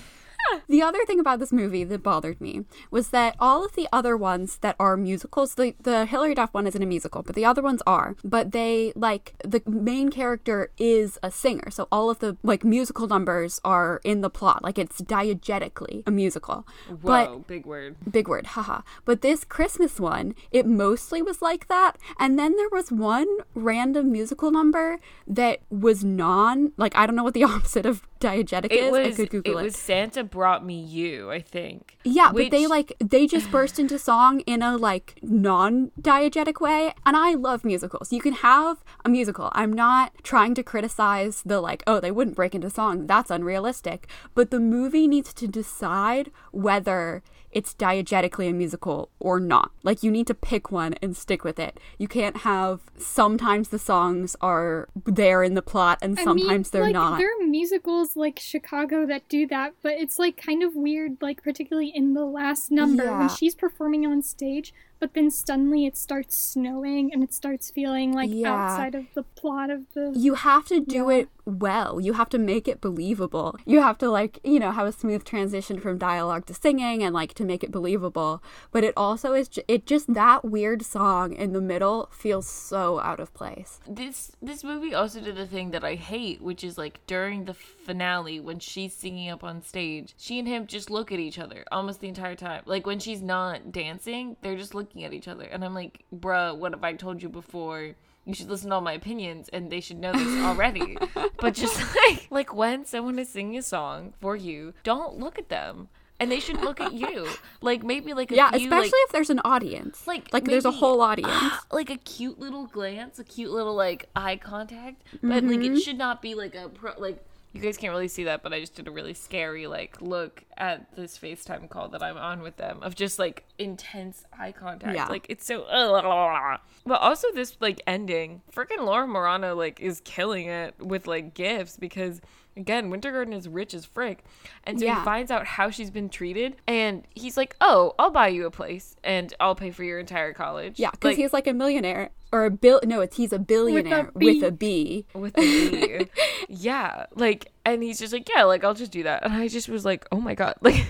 The other thing about this movie that bothered me was that all of the other ones that are musicals, the the Hilary Duff one isn't a musical, but the other ones are. But they like the main character is a singer, so all of the like musical numbers are in the plot, like it's diegetically a musical. But Whoa, big word. big word, haha. But this Christmas one, it mostly was like that. And then there was one random musical number that was non, like, I don't know what the opposite of diegetic It is. I could Google it it. was Santa brought me you, I think. Yeah, but they like they just burst into song in a like non-diegetic way, and I love musicals. You can have a musical. I'm not trying to criticize the like, oh, they wouldn't break into song. That's unrealistic. But the movie needs to decide whether it's diegetically a musical or not. Like you need to pick one and stick with it. You can't have sometimes the songs are there in the plot and I sometimes mean, they're like, not. There are musicals like Chicago that do that, but it's like kind of weird, like particularly in the last number Yeah. when she's performing on stage, but then suddenly it starts snowing and it starts feeling like Yeah. outside of the plot of the. you have to do Yeah. it well. You have to make it believable. You have to like, you know, have a smooth transition from dialogue to singing and like to make it believable. But it also is ju- it just that weird song in the middle feels so out of place. This this movie also did the thing that I hate, which is like during the finale when she's singing up on stage, she and him just look at each other almost the entire time. Like when she's not dancing, they're just looking at each other, and I'm like, bruh, what have I told you before? You should listen to all my opinions, and they should know this already. but just like like when someone is singing a song for you, don't look at them. And they should look at you, like maybe like a Yeah, few, especially like, if there's an audience. like like there's a whole audience. like a cute little glance, a cute little like eye contact, but like Mm-hmm. it should not be like a pro like you guys can't really see that, but I just did a really scary like look at this FaceTime call that I'm on with them of just like intense eye contact. Yeah. Like it's so but also this like ending, freaking Laura Marano like is killing it with like gifts because again, Wintergarden is rich as frick. And so Yeah. he finds out how she's been treated and he's like, "Oh, I'll buy you a place and I'll pay for your entire college." Yeah, because Like- he's like a millionaire or a bill. No, it's he's a billionaire B. with a B. with the B. yeah, like, and he's just like, yeah, like I'll just do that, and I just was like, oh my god, like,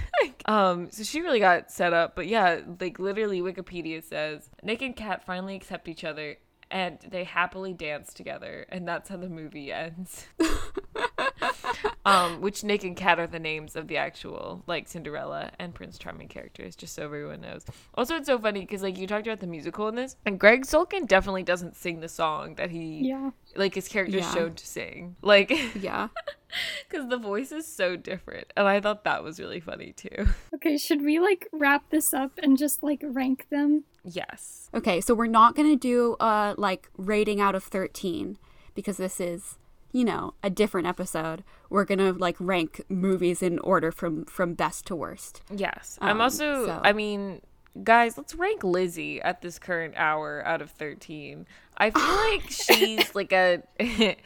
um, so she really got set up, but yeah, like literally, Wikipedia says Nick and Kat finally accept each other. And they happily dance together, and that's how the movie ends. um, which Nick and Kat are the names of the actual like Cinderella and Prince Charming characters, just so everyone knows. Also, it's so funny because like you talked about the musical in this, and Greg Sulkin definitely doesn't sing the song that he Yeah. Like his character Yeah. shown to sing like Yeah. because the voice is so different and i thought that was really funny too Okay, should we like wrap this up and just like rank them? yes Okay, so we're not going to do uh like rating out of 13 because this is, you know, a different episode. We're going to like rank movies in order from from best to worst. yes i'm Um, also so- i mean Guys, let's rank Lizzie at this current hour out of 13. I feel like she's like a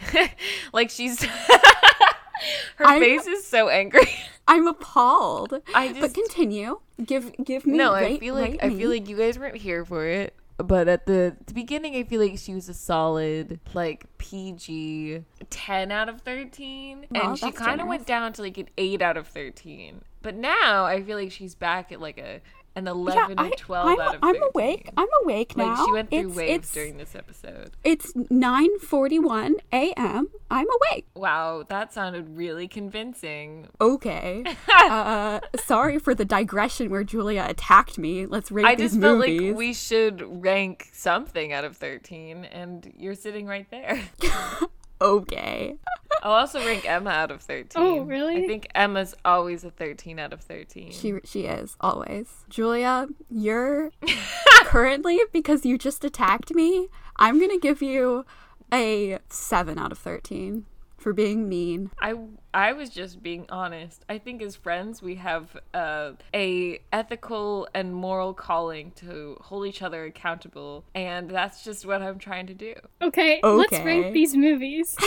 like she's her I'm- face is so angry. I'm appalled. I but continue. Give give me No, I feel like I me. feel like you guys weren't here for it. But at the, the beginning, I feel like she was a solid, like PG 10 out of 13. Wow, and she kind of went down to like an 8 out of 13. But now I feel like she's back at like a an 11 I, or 12 I'm, out of 13. I'm awake. I'm awake now. Like she went through it's, waves it's, during this episode. It's 9:41 a.m. I'm awake. Wow, that sounded really convincing. Okay. uh, sorry for the digression where Julia attacked me. Let's rate I these just felt like we should rank something out of 13, and you're sitting right there. okay. I'll also rank Emma out of 13. Oh, really? I think Emma's always a 13 out of 13. She she is always. Julia, you're currently because you just attacked me. I'm gonna give you a seven out of thirteen for being mean. I I was just being honest. I think as friends we have uh, a ethical and moral calling to hold each other accountable, and that's just what I'm trying to do. Okay, let's rank these movies.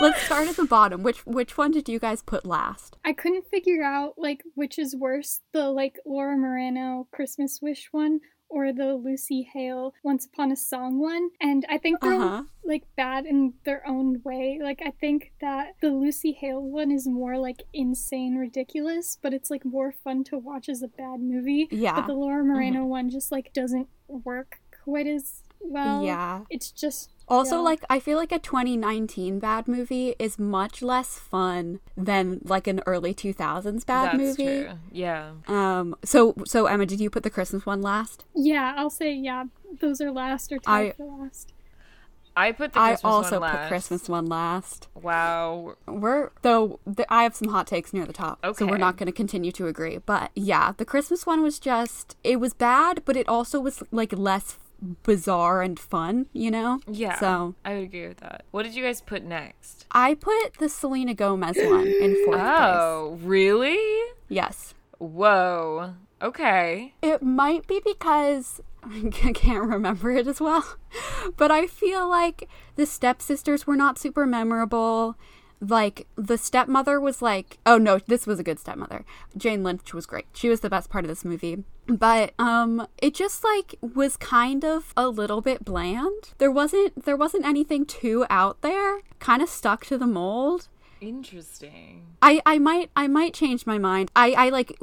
Let's start at the bottom. Which which one did you guys put last? I couldn't figure out like which is worse, the like Laura Marano Christmas Wish one or the Lucy Hale Once Upon a Song one. And I think they're Uh-huh. like bad in their own way. Like I think that the Lucy Hale one is more like insane ridiculous, but it's like more fun to watch as a bad movie. Yeah. But the Laura Marano one just like doesn't work quite as well. yeah. It's just Also, yeah. like I feel like a 2019 bad movie is much less fun than like an early 2000s bad that's movie. true. Yeah. Um. So so Emma, did you put the Christmas one last? yeah, I'll say yeah, those are last or tied for last. I put the I Christmas also one put last. Christmas one last. Wow. We're though th- I have some hot takes near the top, so we're not going to continue to agree. But yeah, the Christmas one was just it was bad, but it also was like less bizarre and fun, you know? Yeah. So I would agree with that. What did you guys put next? I put the Selena Gomez one in fourth place. Oh, really? Yes. Whoa. Okay. It might be because I can't remember it as well, but I feel like the stepsisters were not super memorable. Like the stepmother was like, oh no, this was a good stepmother. Jane Lynch was great. She was the best part of this movie. But um it just like was kind of a little bit bland. There wasn't there wasn't anything too out there. Kind of stuck to the mold. Interesting. I, I might I might change my mind. I, I like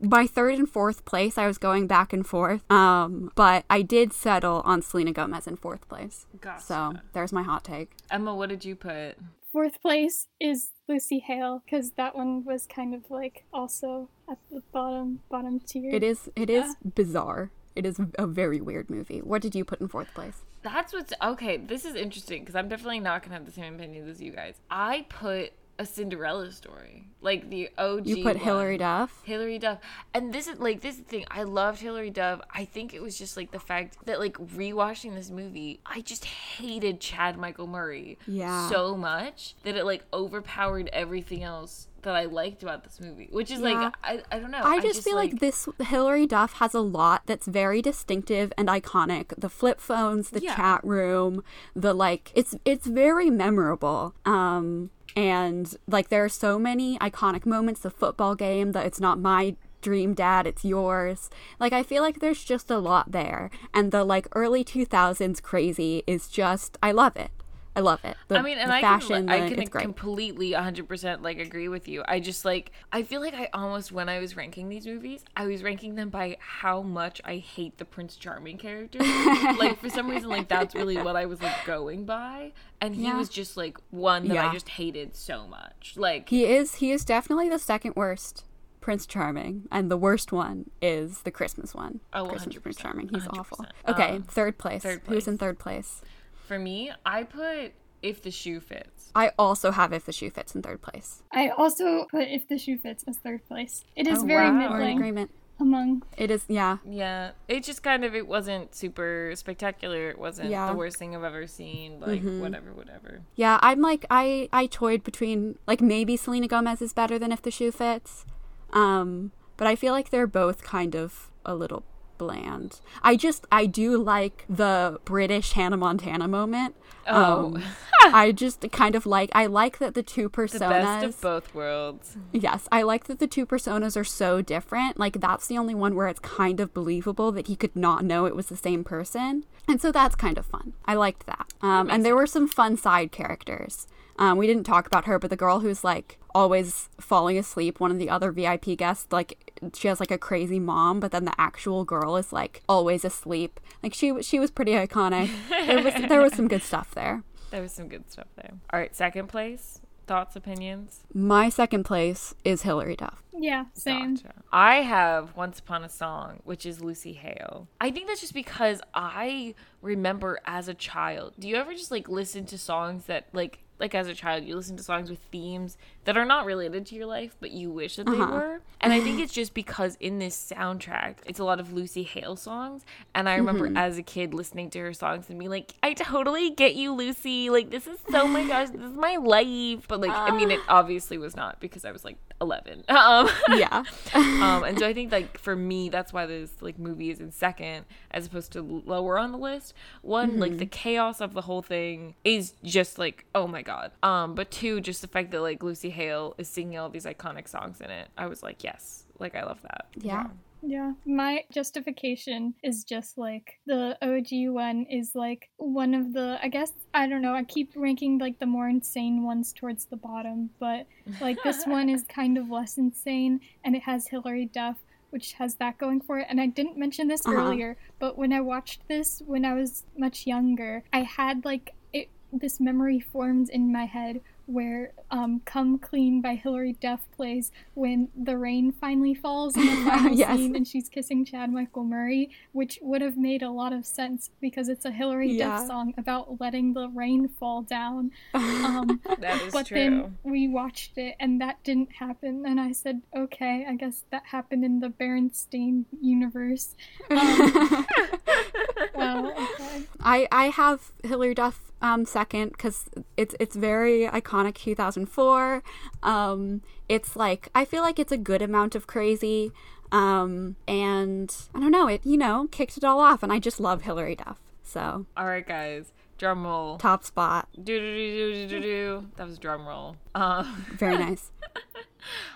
my third and fourth place. I was going back and forth. Um, but I did settle on Selena Gomez in fourth place. Gotcha. So there's my hot take. Emma, what did you put? Fourth place is Lucy Hale because that one was kind of like also at the bottom bottom tier. It is it is bizarre. It is a very weird movie. What did you put in fourth place? That's what's okay. This is interesting because I'm definitely not gonna have the same opinions as you guys. I put a Cinderella story, like the OG. You put one. Hilary Duff. Hilary Duff. And this is like this is the thing. I loved Hilary Duff. I think it was just like the fact that like rewatching this movie, I just hated Chad Michael Murray Yeah. so much that it like overpowered everything else that I liked about this movie. Which is Yeah. like I, I don't know. I just feel like, this Hilary Duff has a lot that's very distinctive and iconic. The flip phones, the Yeah. chat room, the like it's it's very memorable. Um and like there are so many iconic moments, the football game, that it's not my dream dad, it's yours. Like I feel like there's just a lot there. And the like early 2000s crazy is just I love it. I love it. The, I mean, and the I fashion, can, I can completely 100% like agree with you. I just like, I feel like I almost, when I was ranking these movies, I was ranking them by how much I hate the Prince Charming character. like, for some reason, like, that's really what I was like going by. And he Yeah. was just like one that Yeah. I just hated so much. Like, He is he is definitely the second worst Prince Charming, and the worst one is the Christmas one. Oh, Christmas 100%, Prince Charming. He's awful. 100%. Okay, Um, third place. third Who's in third place? For me, I put If the Shoe Fits. I also have if the shoe fits in third place. I also put if the shoe fits as third place. It is Oh, very wow. Middling agreement. among. It is yeah. Yeah, it just kind of, it wasn't super spectacular. It wasn't Yeah. the worst thing I've ever seen. Like, Mhm. whatever, whatever. Yeah, I'm like I I toyed between like maybe Selena Gomez is better than if the shoe fits. Um but I feel like they're both kind of a little bland. I just I do like the British Hannah Montana moment. Oh. Um, I just kind of like I like that the two personas the best of both worlds. Yes, I like that the two personas are so different. Like that's the only one where it's kind of believable that he could not know it was the same person. And so that's kind of fun. I liked that. Um, and there were some fun side characters. Um, we didn't talk about her, but the girl who's like always falling asleep, one of the other VIP guests, like she has like a crazy mom, but then the actual girl is like always asleep. Like she she was pretty iconic. There was there was some good stuff there. There was some good stuff there. All right, second place. Thoughts, opinions? My second place is Hilary Duff. Yeah, same. Gotcha. I have Once Upon a Song, which is Lucy Hale. I think that's just because I remember as a child. Do you ever just like listen to songs that like like as a child you listen to songs with themes that are not related to your life but you wish that they Uh-huh. were and i think it's just because in this soundtrack it's a lot of lucy hale songs and i remember Mm-hmm. as a kid listening to her songs and being like i totally get you lucy like this is so my gosh this is my life but like i mean it obviously was not because i was like 11 um Yeah. um, and so I think like for me, that's why this like movie is in second as opposed to lower on the list. One, like the chaos of the whole thing is just like oh my god. Um, but two, just the fact that like Lucy Hale is singing all these iconic songs in it. I was like, yes, like I love that. Yeah. Yeah, my justification is just like the OG one is like one of the I guess I don't know, I keep ranking like the more insane ones towards the bottom, but like this one is kind of less insane and it has Hilary Duff which has that going for it. And I didn't mention this Uh-huh. earlier, but when I watched this when I was much younger, I had like it this memory formed in my head where um, "Come Clean" by Hilary Duff plays when the rain finally falls in the final Yes. scene and she's kissing Chad Michael Murray, which would have made a lot of sense because it's a Hilary Yeah. Duff song about letting the rain fall down. Um, That is but true. then we watched it and that didn't happen, and I said, okay, I guess that happened in the Berenstain universe. Um, well, okay. I I have Hilary Duff um second because it's it's very iconic 2004. Um, it's like I feel like it's a good amount of crazy. Um, and I don't know it you know kicked it all off, and I just love Hilary Duff. So All right, guys, drum roll. top spot, Do do do do do do do. That was drum roll. Um, very nice.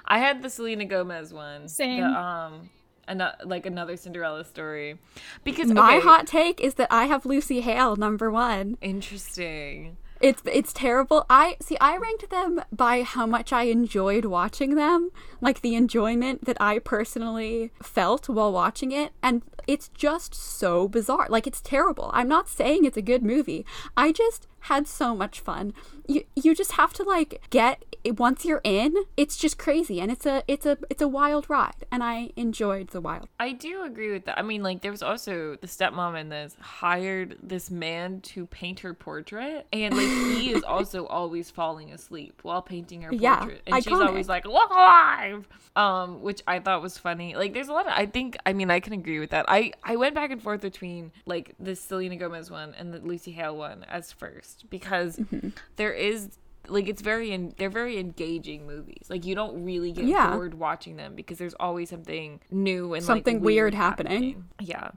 I had the Selena Gomez one. Same. The, um, ano- like another Cinderella story, because My okay, hot take is that I have Lucy Hale number one. interesting. It's it's terrible. I see. I ranked them by how much I enjoyed watching them, like the enjoyment that I personally felt while watching it, and it's just so bizarre. Like it's terrible. I'm not saying it's a good movie. I just had so much fun. You you just have to like get once you're in, it's just crazy, and it's a it's a it's a wild ride, and I enjoyed the wild. I do agree with that. I mean, like there was also the stepmom in this hired this man to paint her portrait, and like he is also always falling asleep while painting her Yeah, portrait, and she's always like "Look alive," um, which I thought was funny. Like there's a lot of I think I mean I can agree with that. I I went back and forth between like the Selena Gomez one and the Lucy Hale one as first because Mm-hmm. there is like it's very in, they're very engaging movies. Like you don't really get Yeah. bored watching them because there's always something new and Something like, weird happening. Yeah,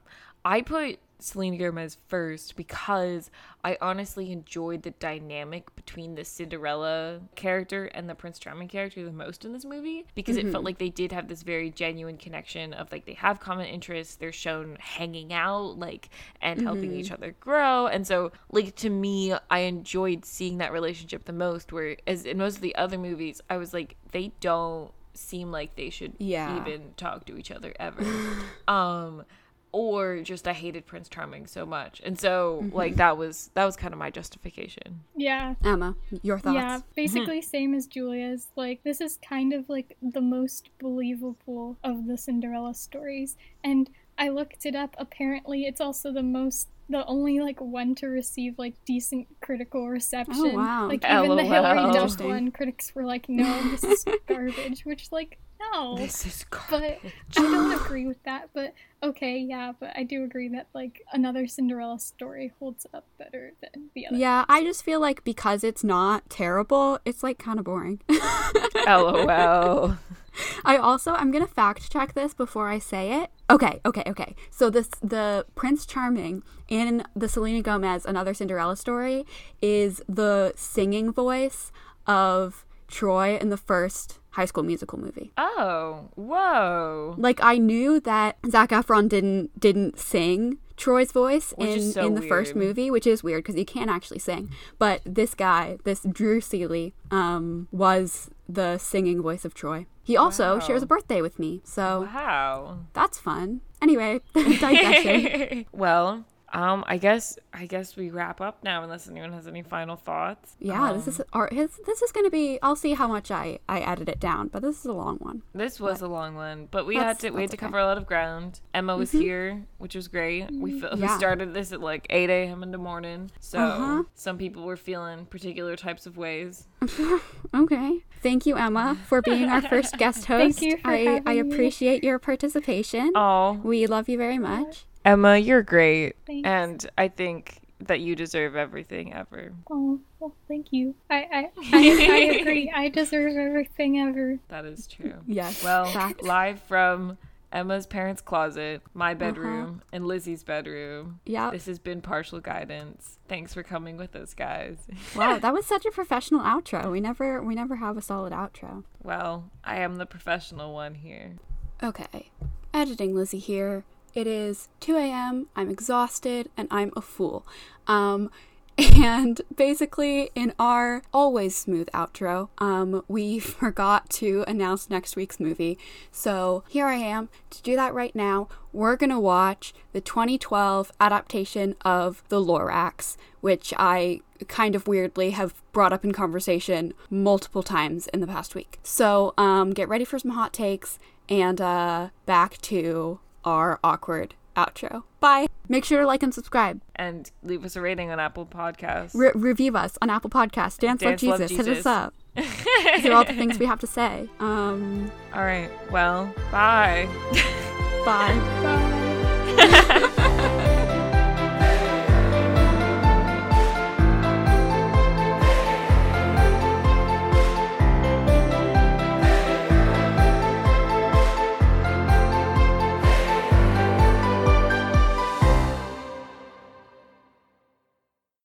I put Selena Gomez first because I honestly enjoyed the dynamic between the Cinderella character and the Prince Charming character the most in this movie because it felt like they did have this very genuine connection of like they have common interests, they're shown hanging out like and helping each other grow. And so like to me, I enjoyed seeing that relationship the most where as in most of the other movies, I was like they don't seem like they should Yeah. even talk to each other ever. um or just I hated Prince Charming so much. And so Mm-hmm. like that was that was kind of my justification. Yeah, Emma, your thoughts? Yeah, basically same as Julia's. Like this is kind of like the most believable of the Cinderella stories. And I looked it up. Apparently it's also the most the only like one to receive like decent critical reception. Oh, wow. Like even the LOL. Hilary Duff one, critics were like, No, this is garbage which like no. This is But. I don't agree with that. But okay, yeah, but I do agree that like another Cinderella story holds up better than the other. Yeah, I just feel like because it's not terrible, it's like kind of boring. LOL. I also I'm gonna fact check this before I say it. Okay, okay, okay. So this the Prince Charming in the Selena Gomez Another Cinderella story is the singing voice of Troy in the first High School Musical movie. Oh, whoa. Like I knew that Zac Efron didn't didn't sing Troy's voice Which in so in the first movie, which is weird because he can't actually sing. But this guy, this Drew Seeley, um, was the singing voice of Troy. He also Wow. shares a birthday with me, so Wow. that's fun. Anyway, digression. well, um, I guess I guess we wrap up now unless anyone has any final thoughts. Yeah, Um, this is our his. This is gonna be. I'll see how much I I edit it down, but this is a long one. This was a long one, but we had to we had to okay. cover a lot of ground. Emma was here, which was great. We, fi- we started this at like 8 a.m. in the morning, so Uh-huh. some people were feeling particular types of ways. Okay. Thank you, Emma, for being our first guest host. Thank you for I I having me. appreciate your participation. Oh, We love you very much. Emma, you're great, Thanks. and I think that you deserve everything ever. Oh, well, thank you. I, I, I, I agree. I deserve everything ever. That is true. Yes. Well, fact. live from Emma's parents' closet, my uh-huh. bedroom, and Lizzie's bedroom. Yeah. This has been partial guidance. Thanks for coming with us, guys. Wow, that was such a professional outro. We never we never have a solid outro. well, I am the professional one here. Okay. Editing Lizzie here. It is 2 a.m. I'm exhausted and I'm a fool. Um and basically in our always smooth outro, um, we forgot to announce next week's movie. So here I am to do that right now. We're gonna watch the 2012 adaptation of The Lorax, which I kind of weirdly have brought up in conversation multiple times in the past week. So um, get ready for some hot takes and uh, back to our awkward outro. Bye. Make sure to like and subscribe. And leave us a rating on Apple Podcasts. Re- review us on Apple Podcasts. Dance, Dance Love Love Jesus. Hit us Jesus. up. These are all the things we have to say. Um, All right. Well, bye. bye. Bye.